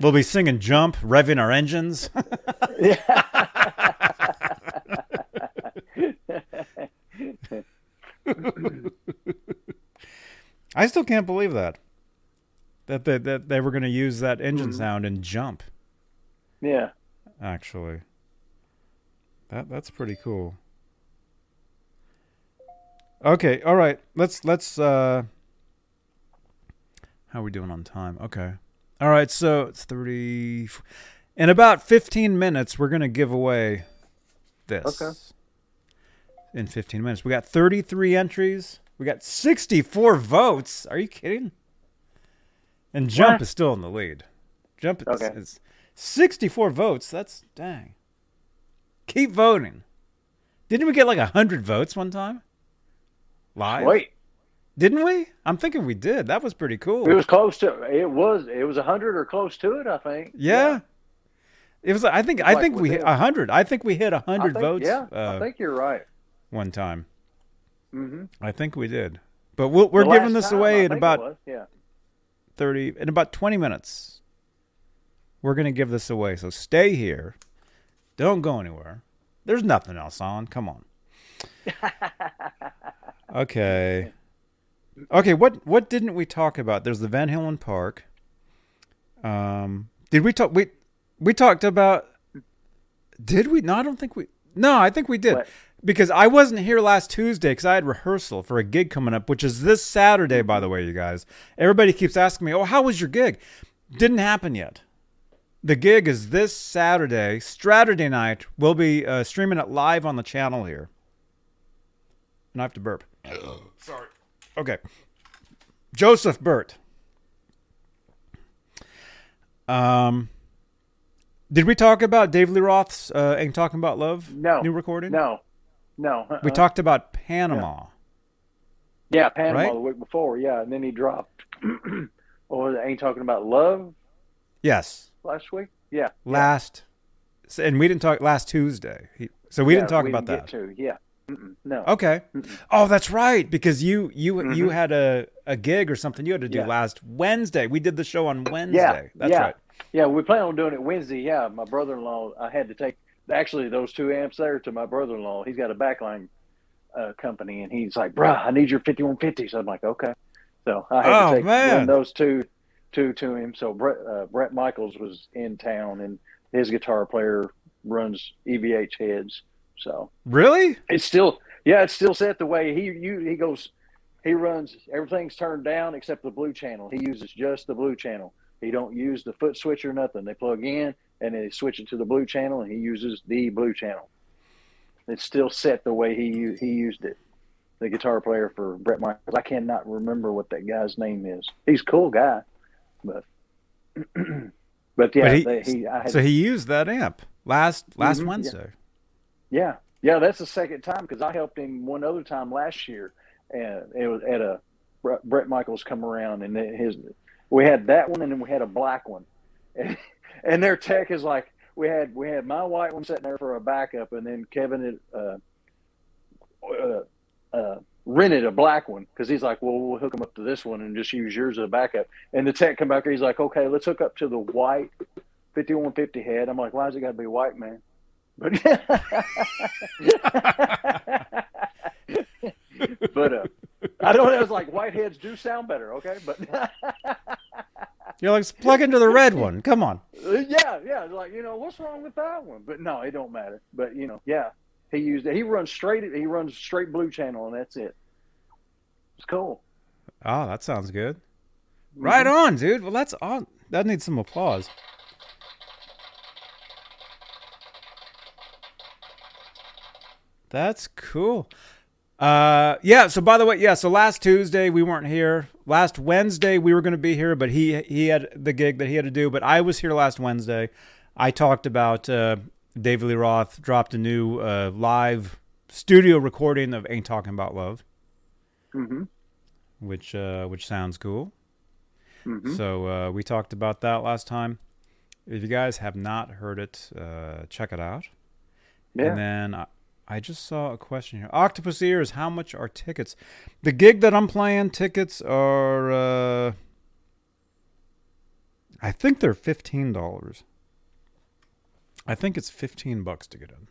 We'll be singing "Jump," revving our engines. <laughs> I still can't believe that that they, that they were going to use that engine Mhm. sound in "Jump." yeah. Actually, that that's pretty cool. Okay, all right. Let's let's. uh How are we doing on time? Okay. All right, so it's thirty. In about fifteen minutes, we're gonna give away this. Okay. In fifteen minutes, we got thirty-three entries. We got sixty-four votes. Are you kidding? And Jump What? is still in the lead. Jump is, is sixty-four votes. That's dang. Keep voting. Didn't we get like hundred votes one time? Live? Wait, Didn't we? I'm thinking we did. That was pretty cool. it was close to. It was. It was a hundred or close to it. I think. yeah. It was. I think. I like think we hit within- hundred. I think we hit I hundred think- votes. Yeah, uh, I think you're right. one time. Mm-hmm. I think we did. But we'll, we're giving this away in about Yeah. thirty. In about twenty minutes. We're gonna give this away. So stay here. Don't go anywhere. There's nothing else on. Come on. <laughs> Okay. Okay, what what didn't we talk about? There's the Van Halen Park. Um did we talk we we talked about Did we? No, I don't think we No, I think we did. What? Because I wasn't here last Tuesday cuz I had rehearsal for a gig coming up, which is this Saturday by the way, you guys. Everybody keeps asking me, "Oh, how was your gig?" Didn't happen yet. The gig is this Saturday, Saturday night. We'll be uh, streaming it live on the channel here. And I have to burp. <clears throat> Okay. Joseph Burt. Um, did we talk about Dave Lee Roth's uh, Ain't Talking About Love No. new recording? No. No. uh-uh. We talked about Panama. Yeah, Panama Right? the week before. Yeah, and then he dropped. <clears throat> or ain't talking about love Yes. last week. Yeah. Last, and we didn't talk last Tuesday. He, so we Yeah, didn't talk we about didn't that. To. Yeah. Mm-mm. No. Okay. Mm-mm. Oh, that's right. Because you you you Mhm. had a, a gig or something you had to do Yeah. last Wednesday. We did the show on Wednesday. That's yeah. right. Yeah, we plan on doing it Wednesday. Yeah, my brother-in-law. I had to take actually those two amps there to my brother-in-law. He's got a backline uh, company, and he's like, "Bruh, I need your 5150s." I'm like, "Okay." So I had Oh, to take man. those two, two to him. So Brett uh, Bret Michaels was in town, and his guitar player runs EVH heads. So Really? it's still, yeah, it's still set the way he you he goes. He runs everything's turned down except the blue channel. He uses just the blue channel. He don't use the foot switch or nothing. They plug in and they switch it to the blue channel, and he uses the blue channel. It's still set the way he he used it. The guitar player for Bret Michaels. I cannot remember what that guy's name is. He's a cool guy, but <clears throat> but yeah, But he- they, he I had, So he used that amp last last Mhm, yeah. Wednesday. Yeah, yeah, that's the second time because I helped him one other time last year, and it was at a Bret- Michaels come around, and his we had that one, and then we had a black one, and, <laughs> and their tech is like we had we had my white one sitting there for a backup, and then Kevin had uh, uh, uh, rented a black one because he's like, well, we'll hook him up to this one and just use yours as a backup, and the tech come back, he's like, okay, let's hook up to the white. 5150 head. I'm like, why's it got to be white, man? But <laughs> but uh, I don't know. It's like whiteheads do sound better, okay? But <laughs> You're like plug into the red one. Come on. Uh, yeah, yeah. Like you know what's wrong with that one? But no, it don't matter. But you know, yeah, he used it. He runs straight. He runs straight blue channel, and that's it. It's cool. Oh, that sounds good. Mm-hmm. Right on, dude. Well, that's on. That needs some applause. That's cool. Uh, yeah. So by the way, yeah. So last Tuesday we weren't here. Last Wednesday we were going to be here, but he he had the gig that he had to do. But I was here last Wednesday. I talked about uh, David Lee Roth dropped a new uh, live studio recording of "Ain't Talking About Love," hmm which uh, which sounds cool. hmm So uh, we talked about that last time. If you guys have not heard it, uh, check it out. Yeah. And then I, just saw a question here. Octopus ears. How much are tickets? The gig that I'm playing, tickets are. Uh, I think they're fifteen dollars. I think it's fifteen bucks to get in.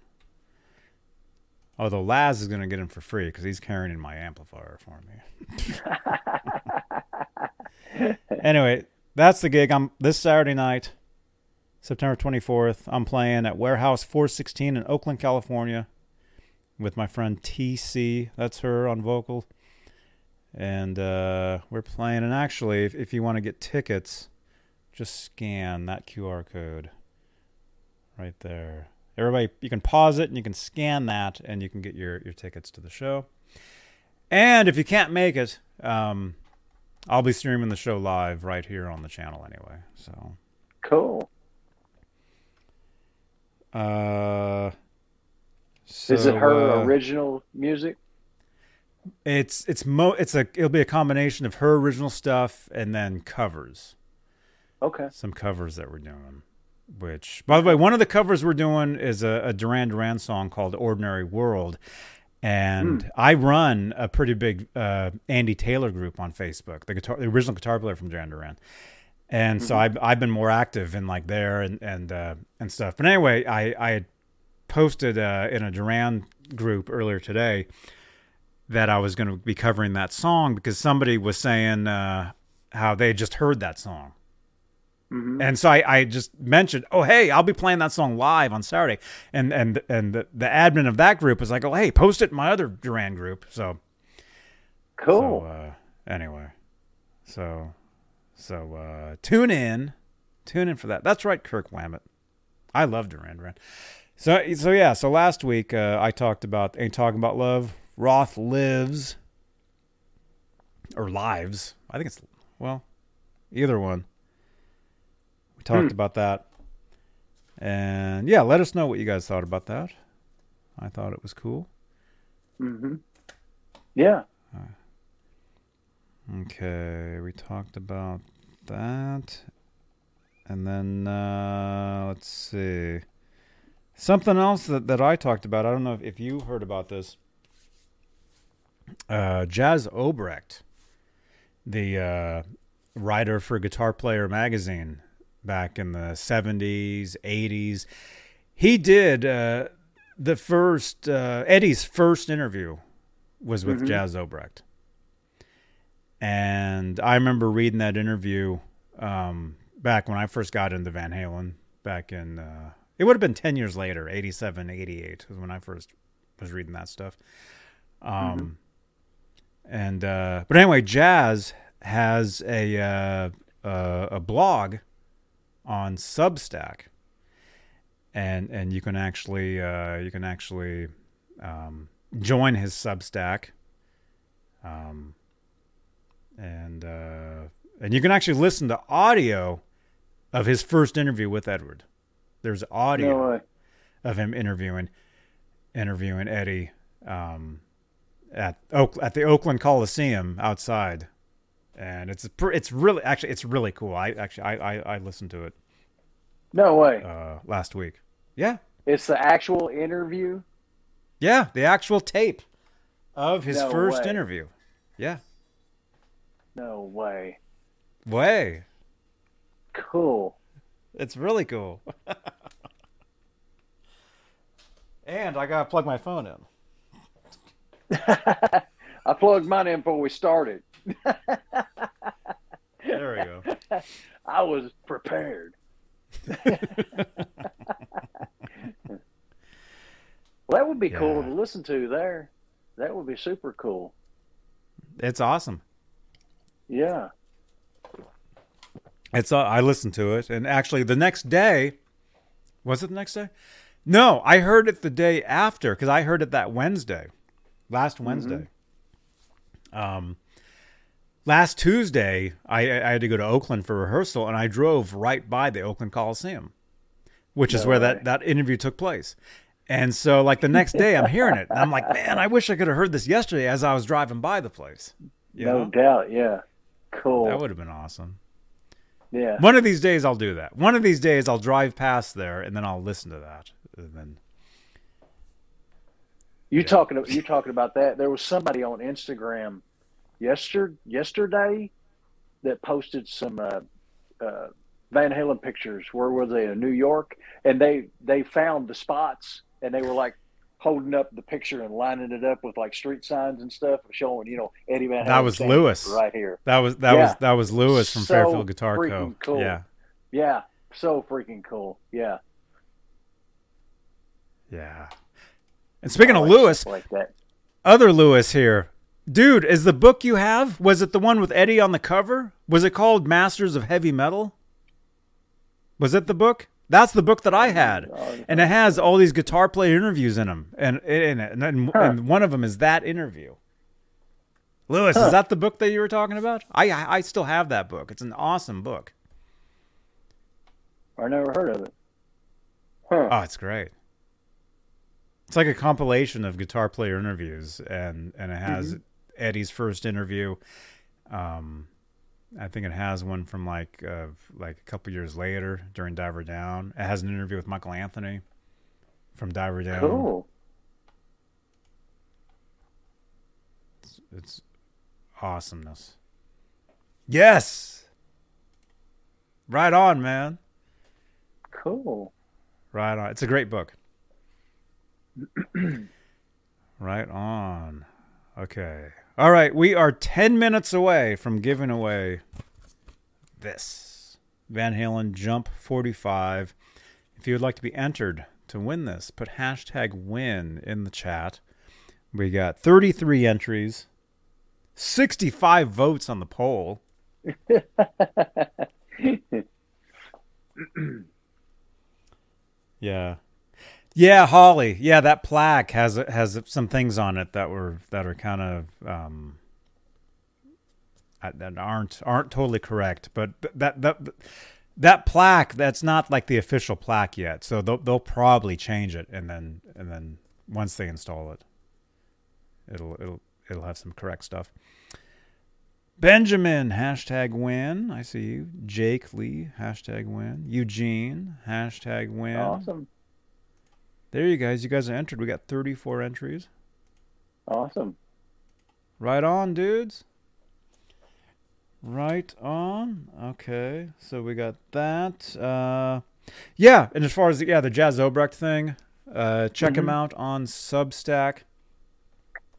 Although Laz is going to get in for free because he's carrying in my amplifier for me. <laughs> anyway, that's the gig. I'm this Saturday night, September 24th. I'm playing at Warehouse 416 in Oakland, California, with my friend TC. That's her on vocal, and uh, we're playing. And actually, if, if you want to get tickets, just scan that QR code right there. Everybody, you can pause it and you can scan that, and you can get your your tickets to the show. And if you can't make it, um, I'll be streaming the show live right here on the channel anyway. So Cool. Uh, Is it her uh, original music? It's it's mo it's a it'll be a combination of her original stuff and then covers. Okay. Some covers that we're doing. Which, by the way, one of the covers we're doing is a, a Duran Duran song called "Ordinary World," and I run a pretty big uh, Andy Taylor group on Facebook, the guitar, the original guitar player from Duran Duran. And so I've I've been more active in like there and and uh, and stuff. But anyway, I I had posted uh, in a Duran group earlier today that I was going to be covering that song because somebody was saying uh, how they had just heard that song. Mhm. And so I, I just mentioned, oh hey, I'll be playing that song live on Saturday, and and and the, the admin of that group was like, oh hey, post it in my other Duran group. So Cool. so, uh, anyway, so so uh, tune in, tune in for that. That's right, Kirk Wammett. I love Duran Duran. So so yeah. So last week uh, I talked about ain't talking about love. Roth lives or lives. I think it's well, either one. We talked Hmm. about that, and yeah, let us know what you guys thought about that. I thought it was cool. Mm-hmm. Yeah. Okay, we talked about that. And then uh, let's see. Something else that, that I talked about. I don't know if, if you heard about this. Uh, Jas Obrecht, the uh, writer for Guitar Player magazine back in the 70s, 80s, he did uh, the first, uh, Eddie's first interview was with Mhm. Jas Obrecht and I remember reading that interview um, back when I first got into Van Halen. Back in uh, it would have been ten years later, 87, 88 was when I first was reading that stuff. Um, and uh, but anyway, Jas has a uh, uh, a blog on Substack, and and you can actually uh, you can actually um, join his Substack. Um, and uh, and you can actually listen to audio of his first interview with Edward. There's audio No of him interviewing interviewing Eddie um, at Oak, at the Oakland Coliseum outside, and it's it's really actually it's really cool. I actually I I, I listened to it No way. uh, last week. Yeah, It's the actual interview. yeah, the actual tape of his No first way. interview. Yeah, No way. way. Cool. It's really cool. <laughs> and I gotta plug my phone in. <laughs> I plugged mine in before we started. There we go. <laughs> I was prepared. <laughs> Well, that would be cool to listen to there. That would be super cool. It's awesome. Yeah. It's uh, I listened to it, and actually the next day, was it the next day? No, I heard it the day after because I heard it that Wednesday, last Wednesday. Um, last Tuesday, I, I had to go to Oakland for rehearsal, and I drove right by the Oakland Coliseum, which is where way. that that interview took place. And so, like the next day, I'm hearing it, and I'm like, man, I wish I could have heard this yesterday as I was driving by the place. You no know? doubt. Yeah. Cool. That would have been awesome. yeah. One of these days I'll do that. One of these days I'll drive past there and then I'll listen to that. And then You Yeah. talking you talking about that? There was somebody on Instagram yester yesterday that posted some uh, uh, Van Halen pictures. Where were they? In New York, and they they found the spots, and they were like holding up the picture and lining it up with like street signs and stuff, showing you know Eddie Van Halen. That was Lewis. right here. That was that Yeah. was that was Lewis from So Fairfield Guitar Co. cool. Yeah, Yeah, so freaking cool. Yeah. Yeah. And speaking of oh, Lewis, like that. other Lewis here. Dude, is the book you have, was it the one with Eddie on the cover? Was it called Masters of Heavy Metal? Was it the book? That's the book that I had. And it has all these guitar player interviews in them. And and, and, and, Huh. and one of them is that interview. Lewis, Huh. is that the book that you were talking about? I I I still have that book. It's an awesome book. I never heard of it. Huh. Oh, it's great. It's like a compilation of guitar player interviews, and and it has Eddie's first interview. Um, I think it has one from like uh, like a couple years later during Diver Down. It has an interview with Michael Anthony from Diver Down. cool. It's awesomeness. Yes. Right on, man. Cool. Right on. It's a great book. <clears throat> right on. Okay. All right. We are 10 minutes away from giving away this Van Halen Jump 45. If you would like to be entered to win this, put hashtag win in the chat. We got 33 entries, 65 votes on the poll. <laughs> Yeah. Yeah, Holly. Yeah, that plaque has has some things on it that were that are kind of um that aren't aren't totally correct, but that that that plaque that's not like the official plaque yet. So they'll they'll probably change it and then and then once they install it it'll it'll it'll have some correct stuff. Benjamin, hashtag win. I see you. Jake Lee, hashtag win. Eugene, hashtag win. Awesome. There you guys. You guys are entered. We got 34 entries. Awesome. Right on, dudes. Right on. Okay. So we got that. Uh, yeah. And as far as the, yeah, the Jas Obrecht thing, uh, check him Mhm. out on Substack.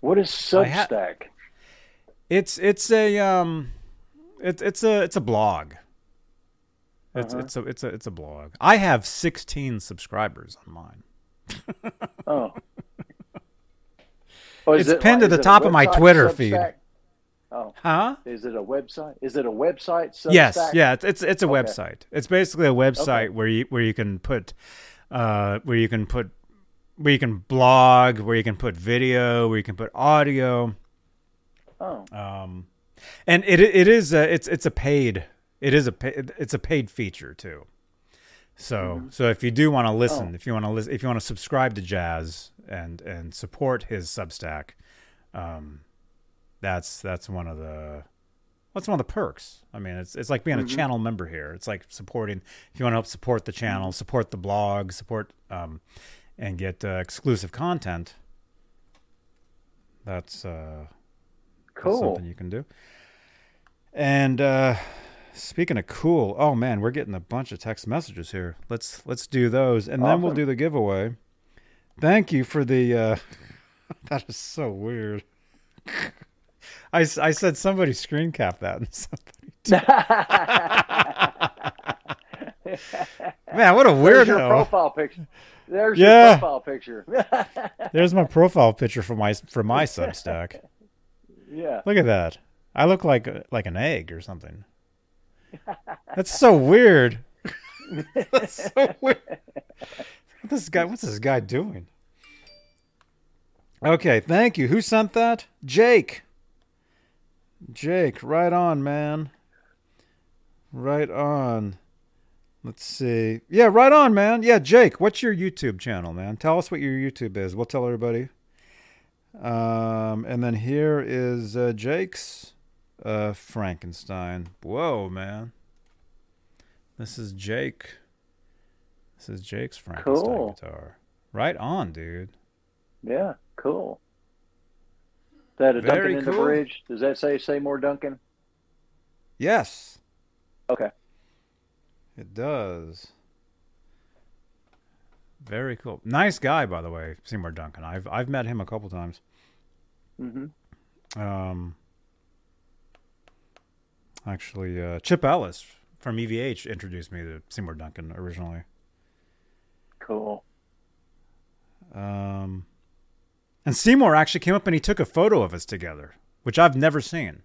What is ha- Substack? It's it's a um, it's it's a it's a blog. It's Uh-huh. it's a it's a it's a blog. I have 16 subscribers on mine. Oh. <laughs> Oh, is It's pinned to the top of my Twitter feed. Oh, Huh? is it a website? Is it a website? Substack? Yes, yeah, it's it's, it's a Okay. website. It's basically a website Okay. where you where you can put uh where you can put where you can blog, where you can put video, where you can put audio. Oh, Um and it it is a, it's it's a paid it is a it's a paid feature too. So so if you do want to listen, Oh. if you want to listen, if you want to subscribe to Jas and and support his Substack, um, that's that's one of the that's one of the perks. I mean, it's it's like being a channel member here. It's like supporting. If you want to help support the channel, support the blog, support um, and get uh, exclusive content. That's uh, that's cool. something you can do. And uh, speaking of cool, oh man, we're getting a bunch of text messages here. Let's let's do those, and then we'll do the giveaway. Thank you for the. Uh, <laughs> that is so weird. <laughs> I, I said somebody screen cap that and <laughs> somebody. Man, what a There's your profile picture. There's Yeah. your profile picture. There's my profile picture for my for my Substack. yeah. Look at that. I look like like an egg or something. That's so weird. <laughs> That's so weird. This guy? What's this guy doing? Okay, thank you. Who sent that? Jake. Jake, right on, man. Right on. Let's see. Yeah, right on, man. Yeah, Jake, what's your YouTube channel, man? Tell us what your YouTube is. We'll tell everybody. Um, and then here is uh, Jake's uh, Frankenstein. Whoa, man. This is Jake. This is Jake's Frankenstein Cool. guitar. Right on, dude. Yeah. Cool. Is that a Very Duncan in the cool. bridge? Does that say Seymour Duncan? Yes, Okay. it does. Very cool. Nice guy, by the way, Seymour Duncan. I've I've met him a couple times. Mm-hmm. Um, actually, uh, Chip Ellis from EVH introduced me to Seymour Duncan originally. Cool. Um, and Seymour actually came up and he took a photo of us together, which I've never seen.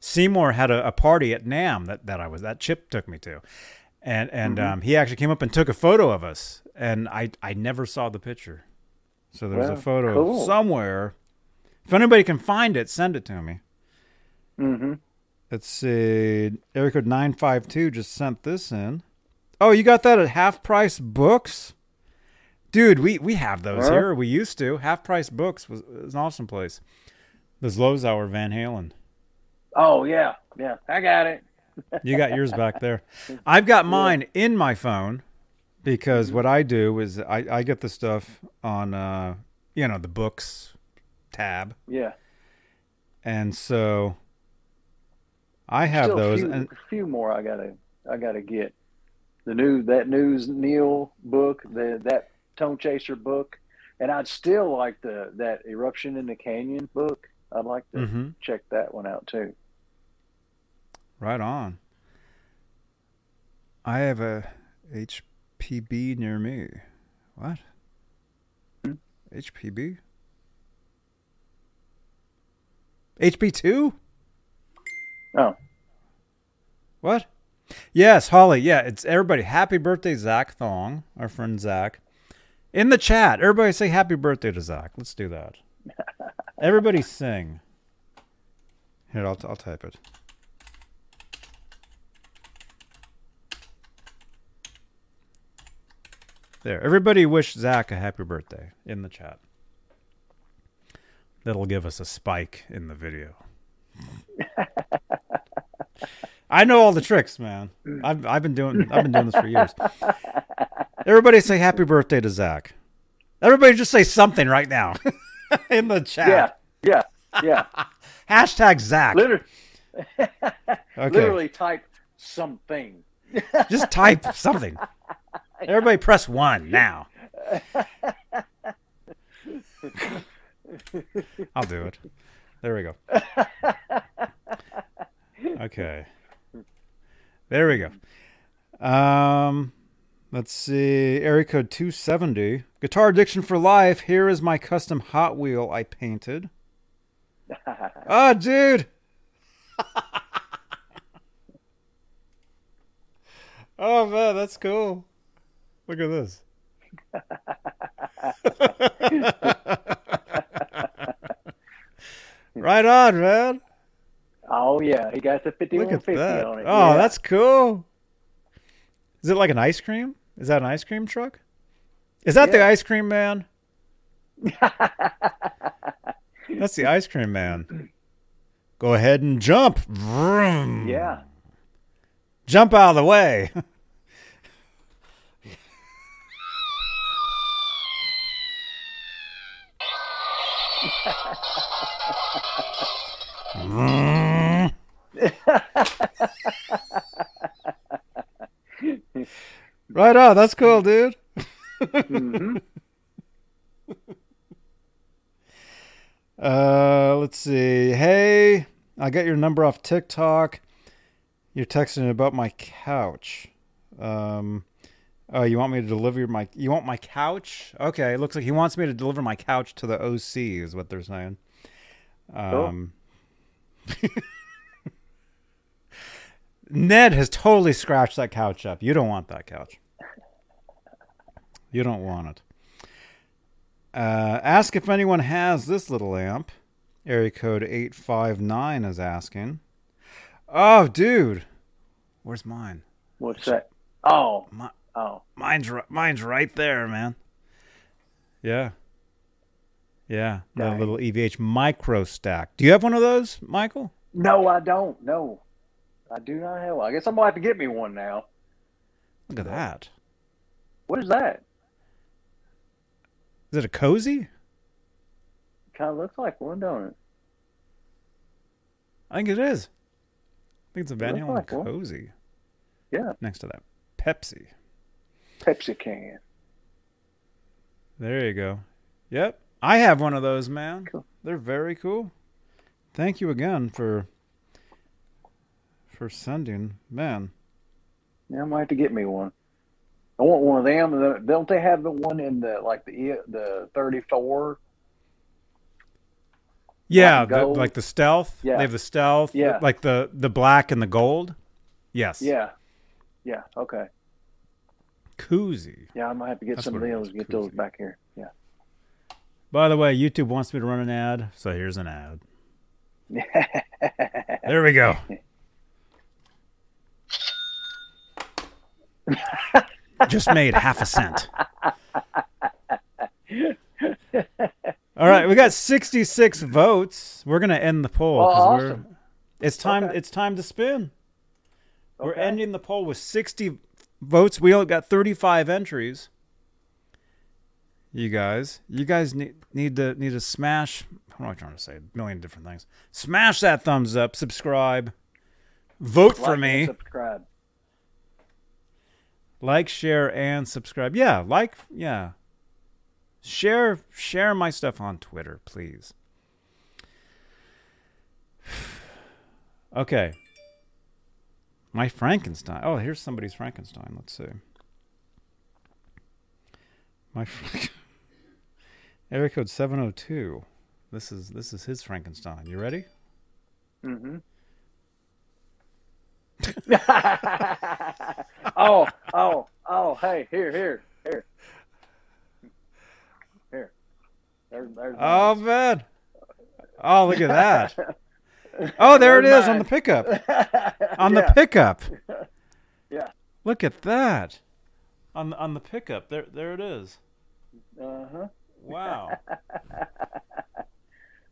Seymour had a, a party at NAMM that, that I was that Chip took me to, and and Mhm. um, he actually came up and took a photo of us, and I I never saw the picture, so there's a photo cool. somewhere. If anybody can find it, send it to me. Mm-hmm. Let's see. Area code nine five two just sent this in. Oh, you got that at Half Price Books, dude. We we have those Huh? here. We used to. Half Price Books was, was an awesome place. There's Zlozower Van Halen. Oh yeah, yeah. I got it. You got yours back <laughs> there. I've got mine in my phone because what I do is I, I get the stuff on uh you know the books tab, Yeah. and so I have Still those. A few, and few more. I gotta. I gotta get the new that news Neil book, the that ToneChaser book, and I'd still like the that Eruption in the Canyon book. I'd like to Mhm. check that one out too. Right on. I have a HPB near me. What? Hmm? HPB? HB2? Oh. What? Yes, Holly. Yeah, it's everybody. Happy birthday, Zach Thong, our friend Zach. In the chat, everybody say happy birthday to Zach. Let's do that. <laughs> everybody sing. Here, I'll, I'll type it. There. Everybody wish Zach a happy birthday in the chat. That'll give us a spike in the video. <laughs> I know all the tricks, man. I've I've been doing I've been doing this for years. Everybody say happy birthday to Zach. Everybody just say something right now <laughs> in the chat. Yeah. Yeah. Yeah. <laughs> Hashtag Zach. Literally, <laughs> Okay. literally type something. Just type something. Everybody press one now. I'll do it. There we go. Okay. There we go. Um let's see. Area code 270. Guitar addiction for life. Here is my custom Hot Wheel I painted. Oh, <laughs> dude. <laughs> oh man, that's cool. Look at this. <laughs> right on, man. Oh yeah, he got the fifty-one fifty that. on it. Oh, yeah. that's cool. Is it like an ice cream? Is that an ice cream truck? Is that the ice cream man? <laughs> That's the ice cream man. Go ahead and jump. Vroom. yeah. Jump out of the way. <laughs> <laughs> right on. That's cool, dude. hmm <laughs> Uh, let's see. Hey, I got your number off TikTok. You're texting about my couch. Um, oh, you want me to deliver my? You want my couch? Okay, it looks like he wants me to deliver my couch to the OC. Is what they're saying. Um, <laughs> Ned has totally scratched that couch up. You don't want that couch. You don't want it. Uh, ask if anyone has this little amp. Area code 859 is asking. Oh, dude. Where's mine? What's that? Oh, Mi- oh, Mine's, mine's right there, man. Yeah. Yeah. The Dang. little EVH micro stack. Do you have one of those, Michael? no, I don't. No, I do not have. one. I guess I'm gonna have to get me one now. Look at that. What is that? Is it a cozy? kind of looks like one, don't it? I think it is. I think it's a Van looks Halen like one. cozy Yeah, next to that Pepsi. Pepsi can. There you go. Yep. I have one of those, man. Cool. They're very cool. Thank you again for for sending. Man. Yeah, I might have to get me one. I want one of them. The- Don't they have the one in the like the the thirty four? Yeah, and the, like the stealth. Yeah. They have the stealth. Yeah. Like the the black and the gold. Yes. Yeah, yeah. Okay. Koozie. Yeah, I might have to get That's some of those. Get those back here. Yeah. By the way, YouTube wants me to run an ad, so here's an ad. <laughs> There we go. <laughs> <laughs> Just made half a cent. All right, we got 66 votes. We're gonna end the poll awesome. we're. It's time. Okay. It's time to spin. We're ending the poll with 60 votes. We only got 35 entries. You guys, you guys need need to need to smash. What am I trying to say? A million different things. Smash that thumbs up, subscribe, vote for me, subscribe. Like, share, and subscribe. Yeah, like, yeah, share share my stuff on Twitter, please. <sighs> Okay. My Frankenstein. Oh, here's somebody's Frankenstein. Let's see. My Frank- <laughs> area code 702. This is this is his Frankenstein. You ready? Mm-hmm. <laughs> oh, oh, oh! Hey, here, here, here, here. There, there's Oh mine. man. Oh, look at that. Oh, there it is on the pickup. <laughs> On Yeah. the pickup. <laughs> Yeah. Look at that. On on the pickup. There there it is. Uh-huh. Wow.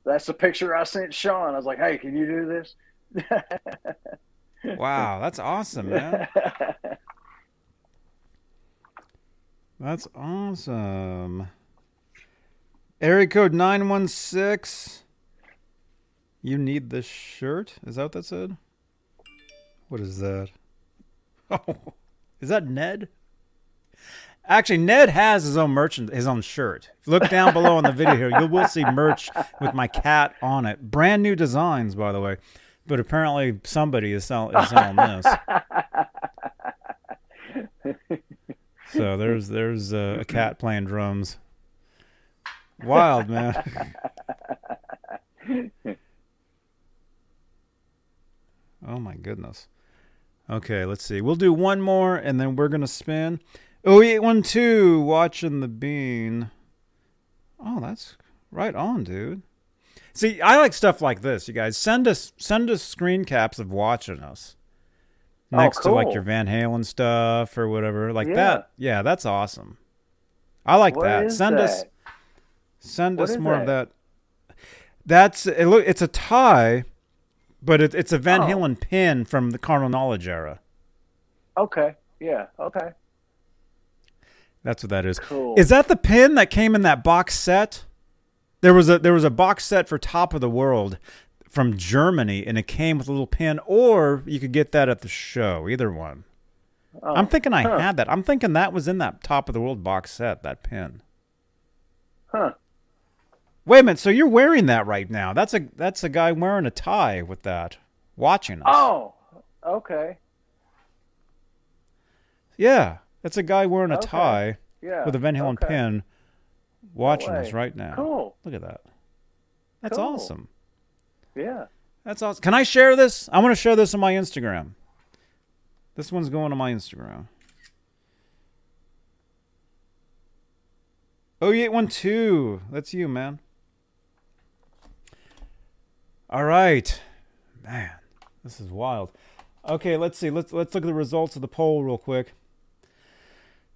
That's the picture I sent Sean. I was like, "Hey, can you do this?" Wow, that's awesome, man. <laughs> That's awesome. Area code 916. You need this shirt? Is that what that said? What is that? <laughs> Oh, is that Ned? Actually, Ned has his own merchant, his own shirt. Look down below on the video here, you will see merch with my cat on it. Brand new designs, by the way. But apparently, somebody is, sell- is <laughs> selling this. So there's there's uh, a cat playing drums. Wild man. <laughs> oh my goodness. Okay, let's see. We'll do one more and then we're gonna spin. Oh eight one two watching the bean. Oh, that's right on, dude. See, I like stuff like this. You guys send us send us screen caps of watching us Oh, next to like your Van Halen stuff or whatever, like Yeah. that. Yeah, that's awesome. I like What that. Send us send What us more of that? that. That's it. Look, it's a tie, but it, it's a Van Oh. Halen pin from the Carnal Knowledge era. Okay. Yeah. Okay. That's what that is. Cool. Is that the pin that came in that box set? There was a there was a box set for Top of the World from Germany, and it came with a little pin, or you could get that at the show. Either one. Oh, I'm thinking I huh. had that. I'm thinking that was in that Top of the World box set. That pin. Huh. Wait a minute. So you're wearing that right now? That's a that's a guy wearing a tie with that, watching us. Oh. Okay. Yeah, that's a guy wearing a Okay. tie Yeah. with a Van Halen okay. pin, watching way. us right now. Cool. Look at that. That's Cool. awesome. Yeah. That's awesome. Can I share this? I want to share this on my Instagram. This one's going on my Instagram. Oh, eight one two. That's you, man. All right, man. This is wild. Okay, let's see. Let's let's look at the results of the poll real quick.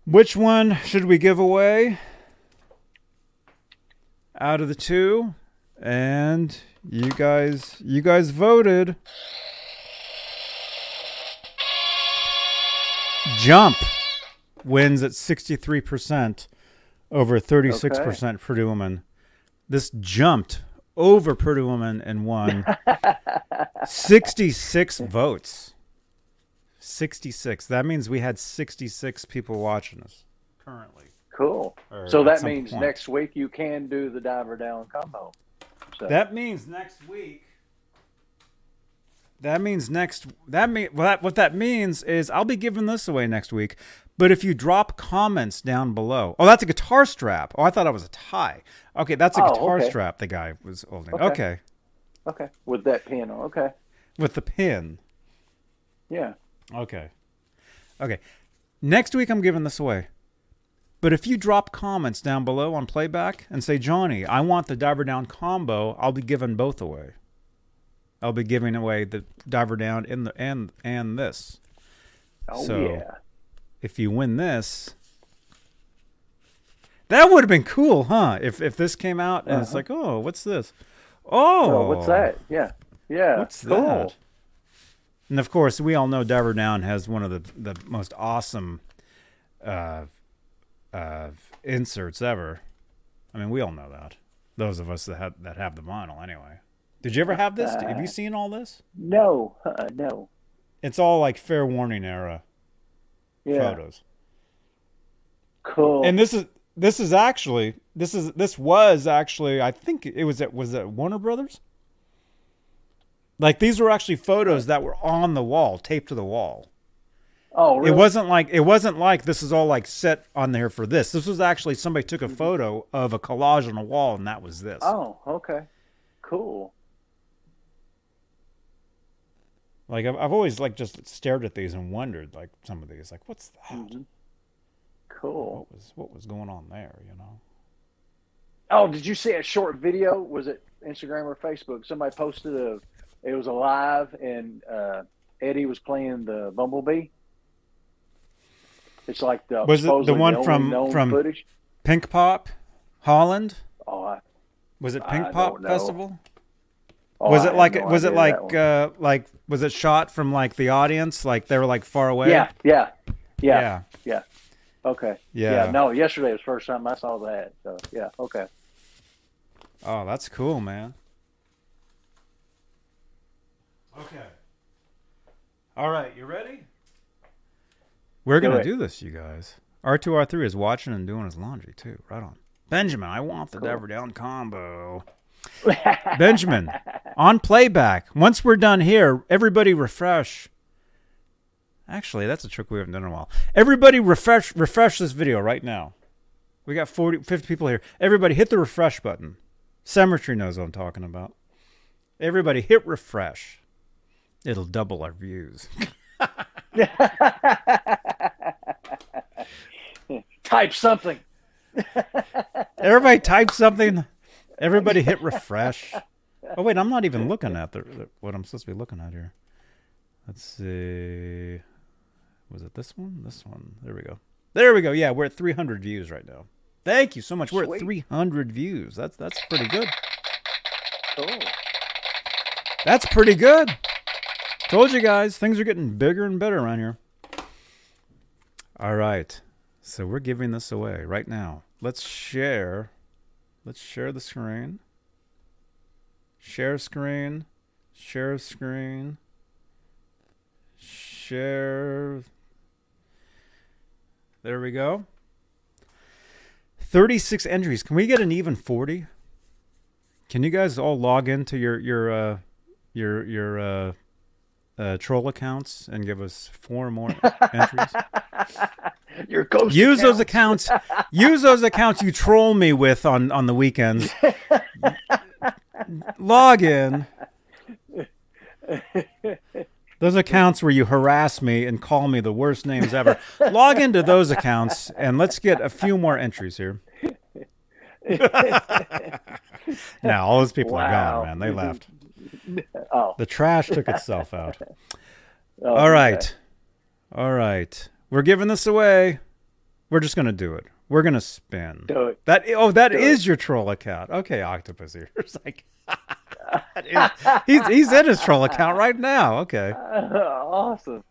Which one should we give away? Out of the two, and you guys, you guys voted. Jump wins at 63% over 36% for Woman. this jumped over Pretty Woman and won <laughs> 66 votes. 66. That means we had 66 people watching us currently. Cool. So that means point. next week you can do the diver down combo. So That means next week. That means next. That mean well, that, what that means is I'll be giving this away next week. But if you drop comments down below, oh, that's a guitar strap. Oh, I thought it was a tie. Okay, that's a Oh, guitar okay. strap. The guy was holding. Okay. okay, okay, with that pin. Okay, with the pin. yeah. Okay. Okay. Next week, I'm giving this away. But if you drop comments down below on playback and say, Johnny, I want the diver down combo, I'll be giving both away. I'll be giving away the diver down and the and and this. Oh So- yeah. If you win this, that would have been cool, huh? If if this came out and it's Uh-huh. like, oh, what's this? Oh, Oh, what's that? Yeah, yeah. What's cool. that? And of course, we all know Diver Down has one of the the most awesome uh, uh, inserts ever. I mean, we all know that. Those of us that have that have the vinyl, anyway. Did you ever have this? have you seen all this? No, uh, no. It's all like fair warning era Yeah, photos. cool. And this is this is actually this is this was actually I think it was at was it Warner Brothers. Like these were actually photos that were on the wall, taped to the wall. Oh, really? It wasn't like it wasn't like this is all like set on there for this. This was actually somebody took a photo of a collage on a wall, and that was this. Oh, okay. Cool. Like I've, I've always like just stared at these and wondered like some of these like what's that? Mhm. Cool. What was what was going on there? You know? Oh, did you see a short video? Was it Instagram or Facebook? Somebody posted a. It was a live, and uh, Eddie was playing the Bumblebee. It's like the Was it the one only from- from- footage. Pinkpop, Holland. Oh, I, Was it I Pink don't Pop. Festival? oh, was it like no was it like uh like was it shot from like the audience like they were like far away? yeah, yeah, yeah, yeah, Okay. yeah. Yeah. No, yesterday was the first time I saw that. So yeah. Okay. Oh, that's cool, man. Okay. All right, you ready? We're gonna do this, you guys. R two R three is watching and doing his laundry too. Right on. Benjamin, I want the Cool. Diver Down combo. Benjamin, <laughs> on playback. Once we're done here, everybody refresh. Actually, that's a trick we haven't done in a while. Everybody refresh refresh this video right now. We got 40, 50 people here. Everybody hit the refresh button. Cemetery knows what I'm talking about. Everybody hit refresh. It'll double our views. <laughs> <laughs> Type something. Everybody type something. Everybody hit refresh. Oh wait, I'm not even looking at the, the- what I'm supposed to be looking at here. Let's see. Was it this one? This one. There we go. There we go. Yeah, we're at 300 views right now. Thank you so much. We're at 300 views. That's that's pretty good. Cool. That's pretty good. Told you guys, things are getting bigger and better around here. All right. So we're giving this away right now. Let's share. Let's share the screen. Share screen. Share screen. Share. There we go. 36 entries. Can we get an even 40? Can you guys all log into your your uh your your uh, uh troll accounts and give us four more <laughs> entries? Your ghost. use account. those accounts. <laughs> use those accounts you troll me with on on the weekends. Log in. Those accounts where you harass me and call me the worst names ever. Log into those accounts and let's get a few more entries here. <laughs> now all those people are gone, man. They left. <laughs> Oh. The trash took itself <laughs> out. oh, All right. All right. We're giving this away. We're just going to do it. We're going to spin. Do it. That oh, that Do is it. your troll account. Okay, Octopus here. It's <laughs> like is- he's he's in his troll account right now. Okay. awesome.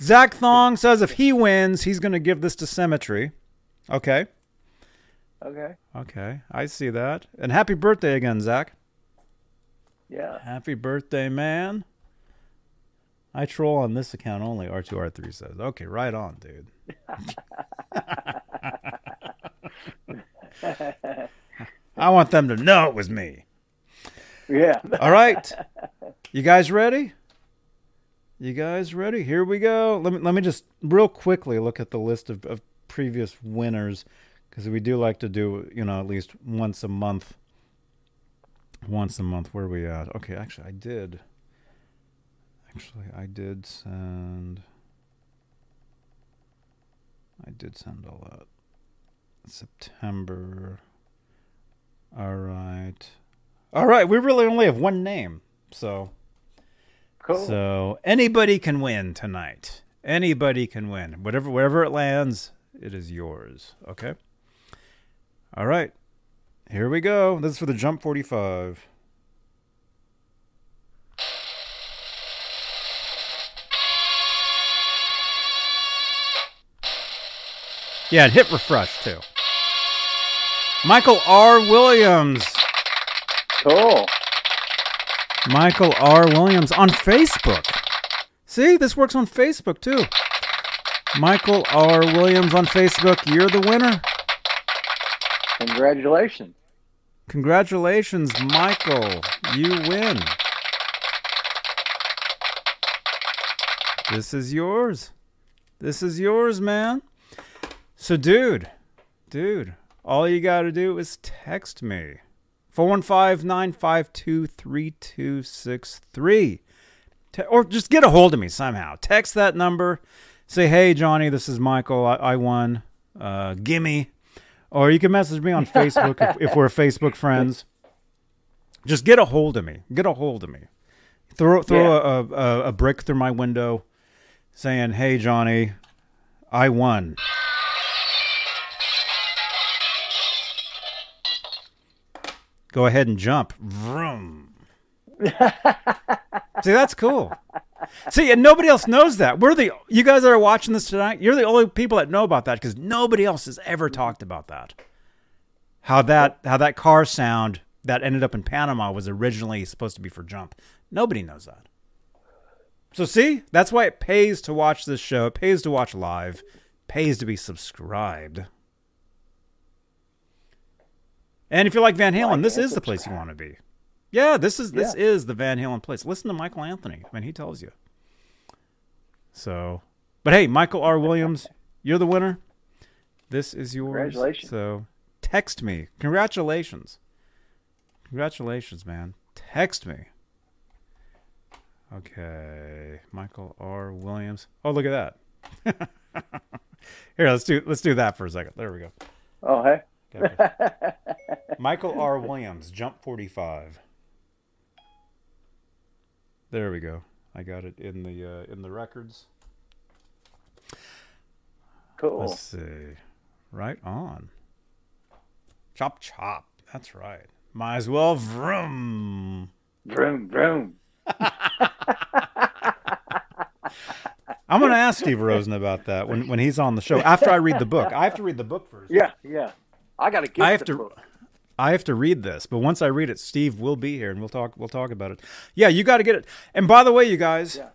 Zach Thong says if he wins, he's going to give this to Cemetery. Okay. Okay. Okay, I see that. And happy birthday again, Zach. Yeah. Happy birthday, man. I troll on this account only, R2R3 says. Okay, right on, dude. <laughs> I want them to know it was me. Yeah. <laughs> All right. You guys ready? You guys ready? Here we go. Let me let me just real quickly look at the list of, of previous winners because we do like to do, you know, at least once a month. Once a month. Where are we at? Okay, actually I did. Actually, I did send I did send all that. September. All right. All right, we really only have one name. So Cool. so anybody can win tonight. Anybody can win. Whatever wherever it lands, it is yours. Okay? All right. Here we go. This is for the jump 45. Yeah, and hit refresh too. Michael R. Williams. cool. Michael R. Williams on Facebook. See, this works on Facebook too. Michael R. Williams on Facebook. You're the winner. Congratulations. Congratulations, Michael. You win. This is yours. This is yours, man. So, dude, dude, all you got to do is text me 415 952 3263. Or just get a hold of me somehow. Text that number. Say, hey, Johnny, this is Michael. I, I won. Uh, gimme. Or you can message me on <laughs> Facebook if, if we're Facebook friends. Just get a hold of me. Get a hold of me. Throw throw Yeah. a, a, a brick through my window saying, hey, Johnny, I won. Go ahead and jump. Vroom. <laughs> See, that's cool. See, and nobody else knows that. We're the you guys that are watching this tonight. You're the only people that know about that because nobody else has ever talked about that. How that how that car sound that ended up in Panama was originally supposed to be for jump. Nobody knows that. So see, that's why it pays to watch this show. It pays to watch live. Pays to be subscribed. And if you like Van Halen, this is the place you want to be. Yeah, this is this is the Van Halen place. Listen to Michael Anthony when he tells you. So, but hey, Michael R. Williams, you're the winner. This is yours. Congratulations. So, text me. Congratulations. Congratulations, man. Text me. Okay, Michael R. Williams. Oh, look at that. <laughs> Here, let's do let's do that for a second. There we go. Oh, hey. <laughs> Michael R. Williams, jump 45. There we go. I got it in the uh, in the records. Cool. Let's see. Right on. Chop chop. That's right. Might as well vroom. Vroom, vroom. <laughs> I'm gonna ask Steve Rosen about that when, when he's on the show. After I read the book. I have to read the book first. Yeah, yeah. I got to get I have the to book. I have to read this, but once I read it, Steve will be here and we'll talk we'll talk about it. Yeah, you got to get it. And by the way, you guys, Yeah.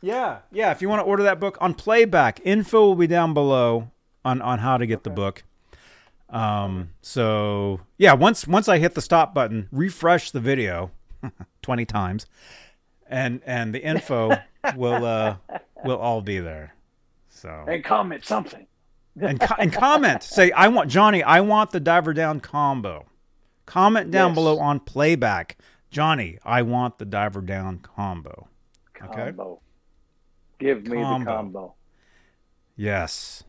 yeah, yeah, if you want to order that book on playback, info will be down below on on how to get the book. Um, so yeah, once once I hit the stop button, refresh the video <laughs> 20 times and and the info <laughs> will uh will all be there. So And comment something. and, co- and comment. Say, I want Johnny. I want the diver down combo. Comment down Yes. below on playback, Johnny. I want the diver down combo. Okay. Combo. Give me Combo. the combo. Yes.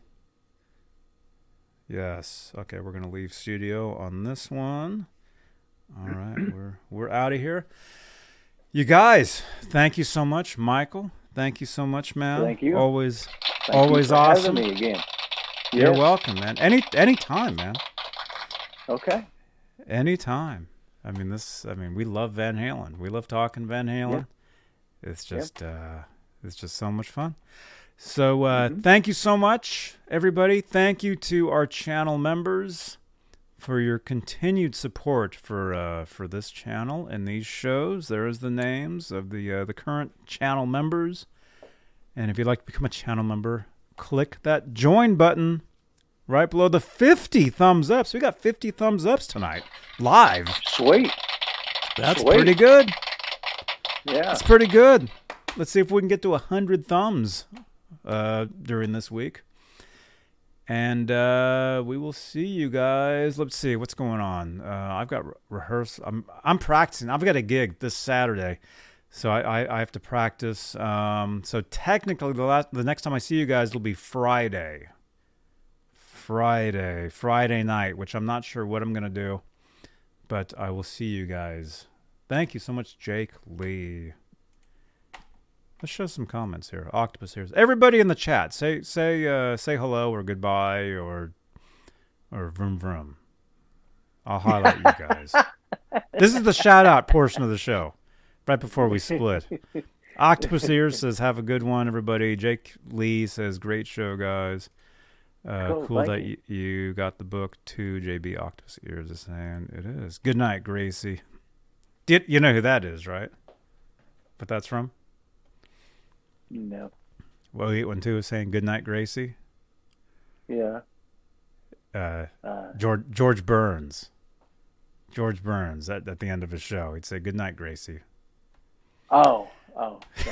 Yes. Okay, we're gonna leave studio on this one. All right, <clears throat> we're we're out of here. You guys, thank you so much, Michael. Thank you so much, man. Thank you. Always, Thank always you for having awesome. me again. You're welcome, man. Any any time, man. Okay. Anytime. I mean this I mean we love Van Halen. We love talking Van Halen. It's just uh it's just so much fun. So uh Mm-hmm. thank you so much everybody. Thank you to our channel members. for your continued support for uh, for this channel and these shows. There is the names of the uh, the current channel members, and if you'd like to become a channel member, click that join button right below the 50 thumbs ups. We got 50 thumbs ups tonight live. Sweet. That's Sweet. pretty good. Yeah. That's pretty good. Let's see if we can get to 100 thumbs uh, during this week. And uh, we will see you guys. Let's see what's going on. Uh, I've got re- rehearsal. I'm I'm practicing. I've got a gig this Saturday, so I I, I have to practice. Um, so technically, the last the next time I see you guys will be Friday. Friday, Friday night, which I'm not sure what I'm gonna do, but I will see you guys. Thank you so much, Jake Lee. Let's show some comments here. Octopus here. Everybody in the chat, say say uh, say hello or goodbye or or vroom vroom. I'll highlight you guys. <laughs> This is the shout out portion of the show, right before we split. <laughs> Octopus ears says, "Have a good one, everybody." Jake Lee says, "Great show, guys." Uh, Cool, cool that you. you. you got the book to JB Octopus ears is saying it is. Good night, Gracie. Did you know who that is, right? But that's from. No. Well, eight one two is saying good night, Gracie. Yeah. Uh, Uh, George George Burns. George Burns at, at the end of his show, he'd say good night, Gracie. oh. Oh. So,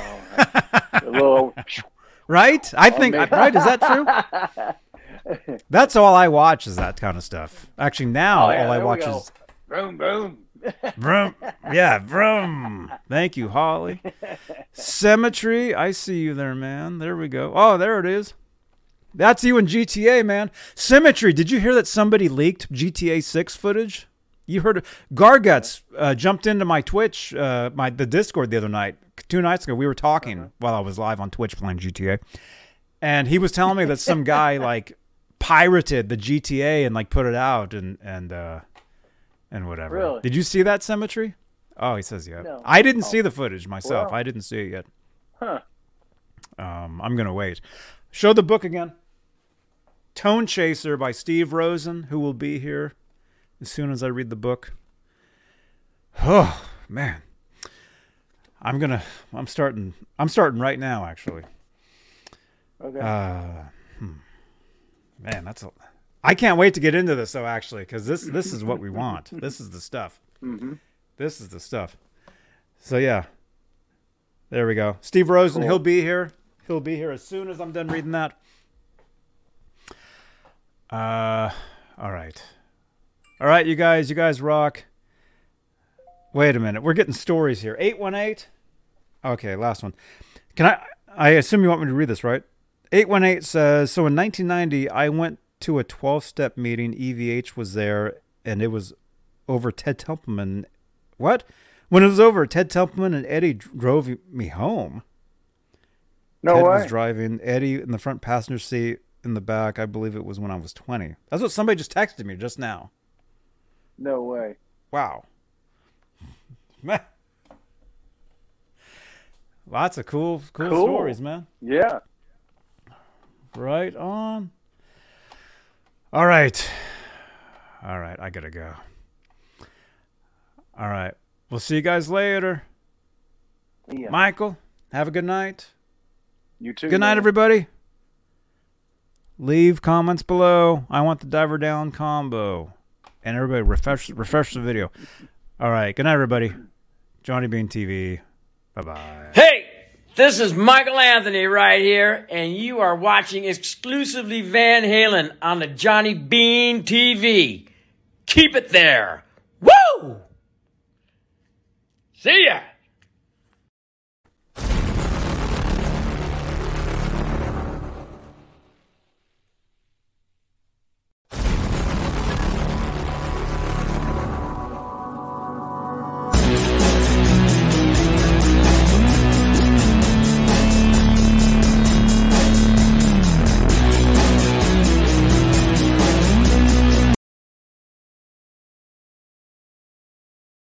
uh. <laughs> Right? I think right. Is that true? <laughs> <laughs> That's all I watch is that kind of stuff. Actually, now Oh, yeah, all I watch is Boom, boom. <laughs> vroom. Yeah, vroom. Thank you, Holly. Symmetry. I see you there, man. There we go. Oh, there it is. That's you in GTA, man. Symmetry. Did you hear that somebody leaked GTA 6 footage? You heard Garguts uh, jumped into my Twitch, uh, my the Discord the other night. Two nights ago, we were talking while I was live on Twitch playing GTA, and he was telling me that some guy <laughs> like pirated the GTA and like put it out and and uh, and whatever. Really? Did you see that symmetry? Oh, he says yeah. No. I didn't Oh. see the footage myself. Wow. I didn't see it yet. Huh. Um, I'm gonna wait. Show the book again. ToneChaser by Steve Rosen, who will be here as soon as I read the book. Oh man, I'm gonna. I'm starting. I'm starting right now, actually. Okay. Uh. Man, that's a. I can't wait to get into this though, actually, because this this is what we want. This is the stuff. hmm This is the stuff. So yeah. There we go. Steve Rosen, Cool. he'll be here. He'll be here as soon as I'm done reading that. Uh all right. All right, you guys, you guys rock. Wait a minute. We're getting stories here. 818. Okay, last one. Can I I assume you want me to read this, right? 818 says, "So in 1990, I went to a 12-step meeting. EVH was there and it was over Ted Templeman. What? When it was over, Ted Templeman and Eddie drove me home. no Ted way. was driving, Eddie in the front passenger seat in the back. I believe it was when I was 20. That's what somebody just texted me just now. no way. Wow. Man. <laughs> Lots of cool, cool, Cool. stories, man. Yeah. Right on. All right. All right, I gotta go. All right. We'll see you guys later. Yeah. Michael, have a good night. you too. Good night, man. everybody. Leave comments below. I want the diver down combo. And everybody refresh refresh the video. All right. Good night, everybody. Johnny Bean TV. Bye bye. Hey, this is Michael Anthony right here, and you are watching exclusively Van Halen on the Johnny Bean TV. Keep it there. Woo! See ya!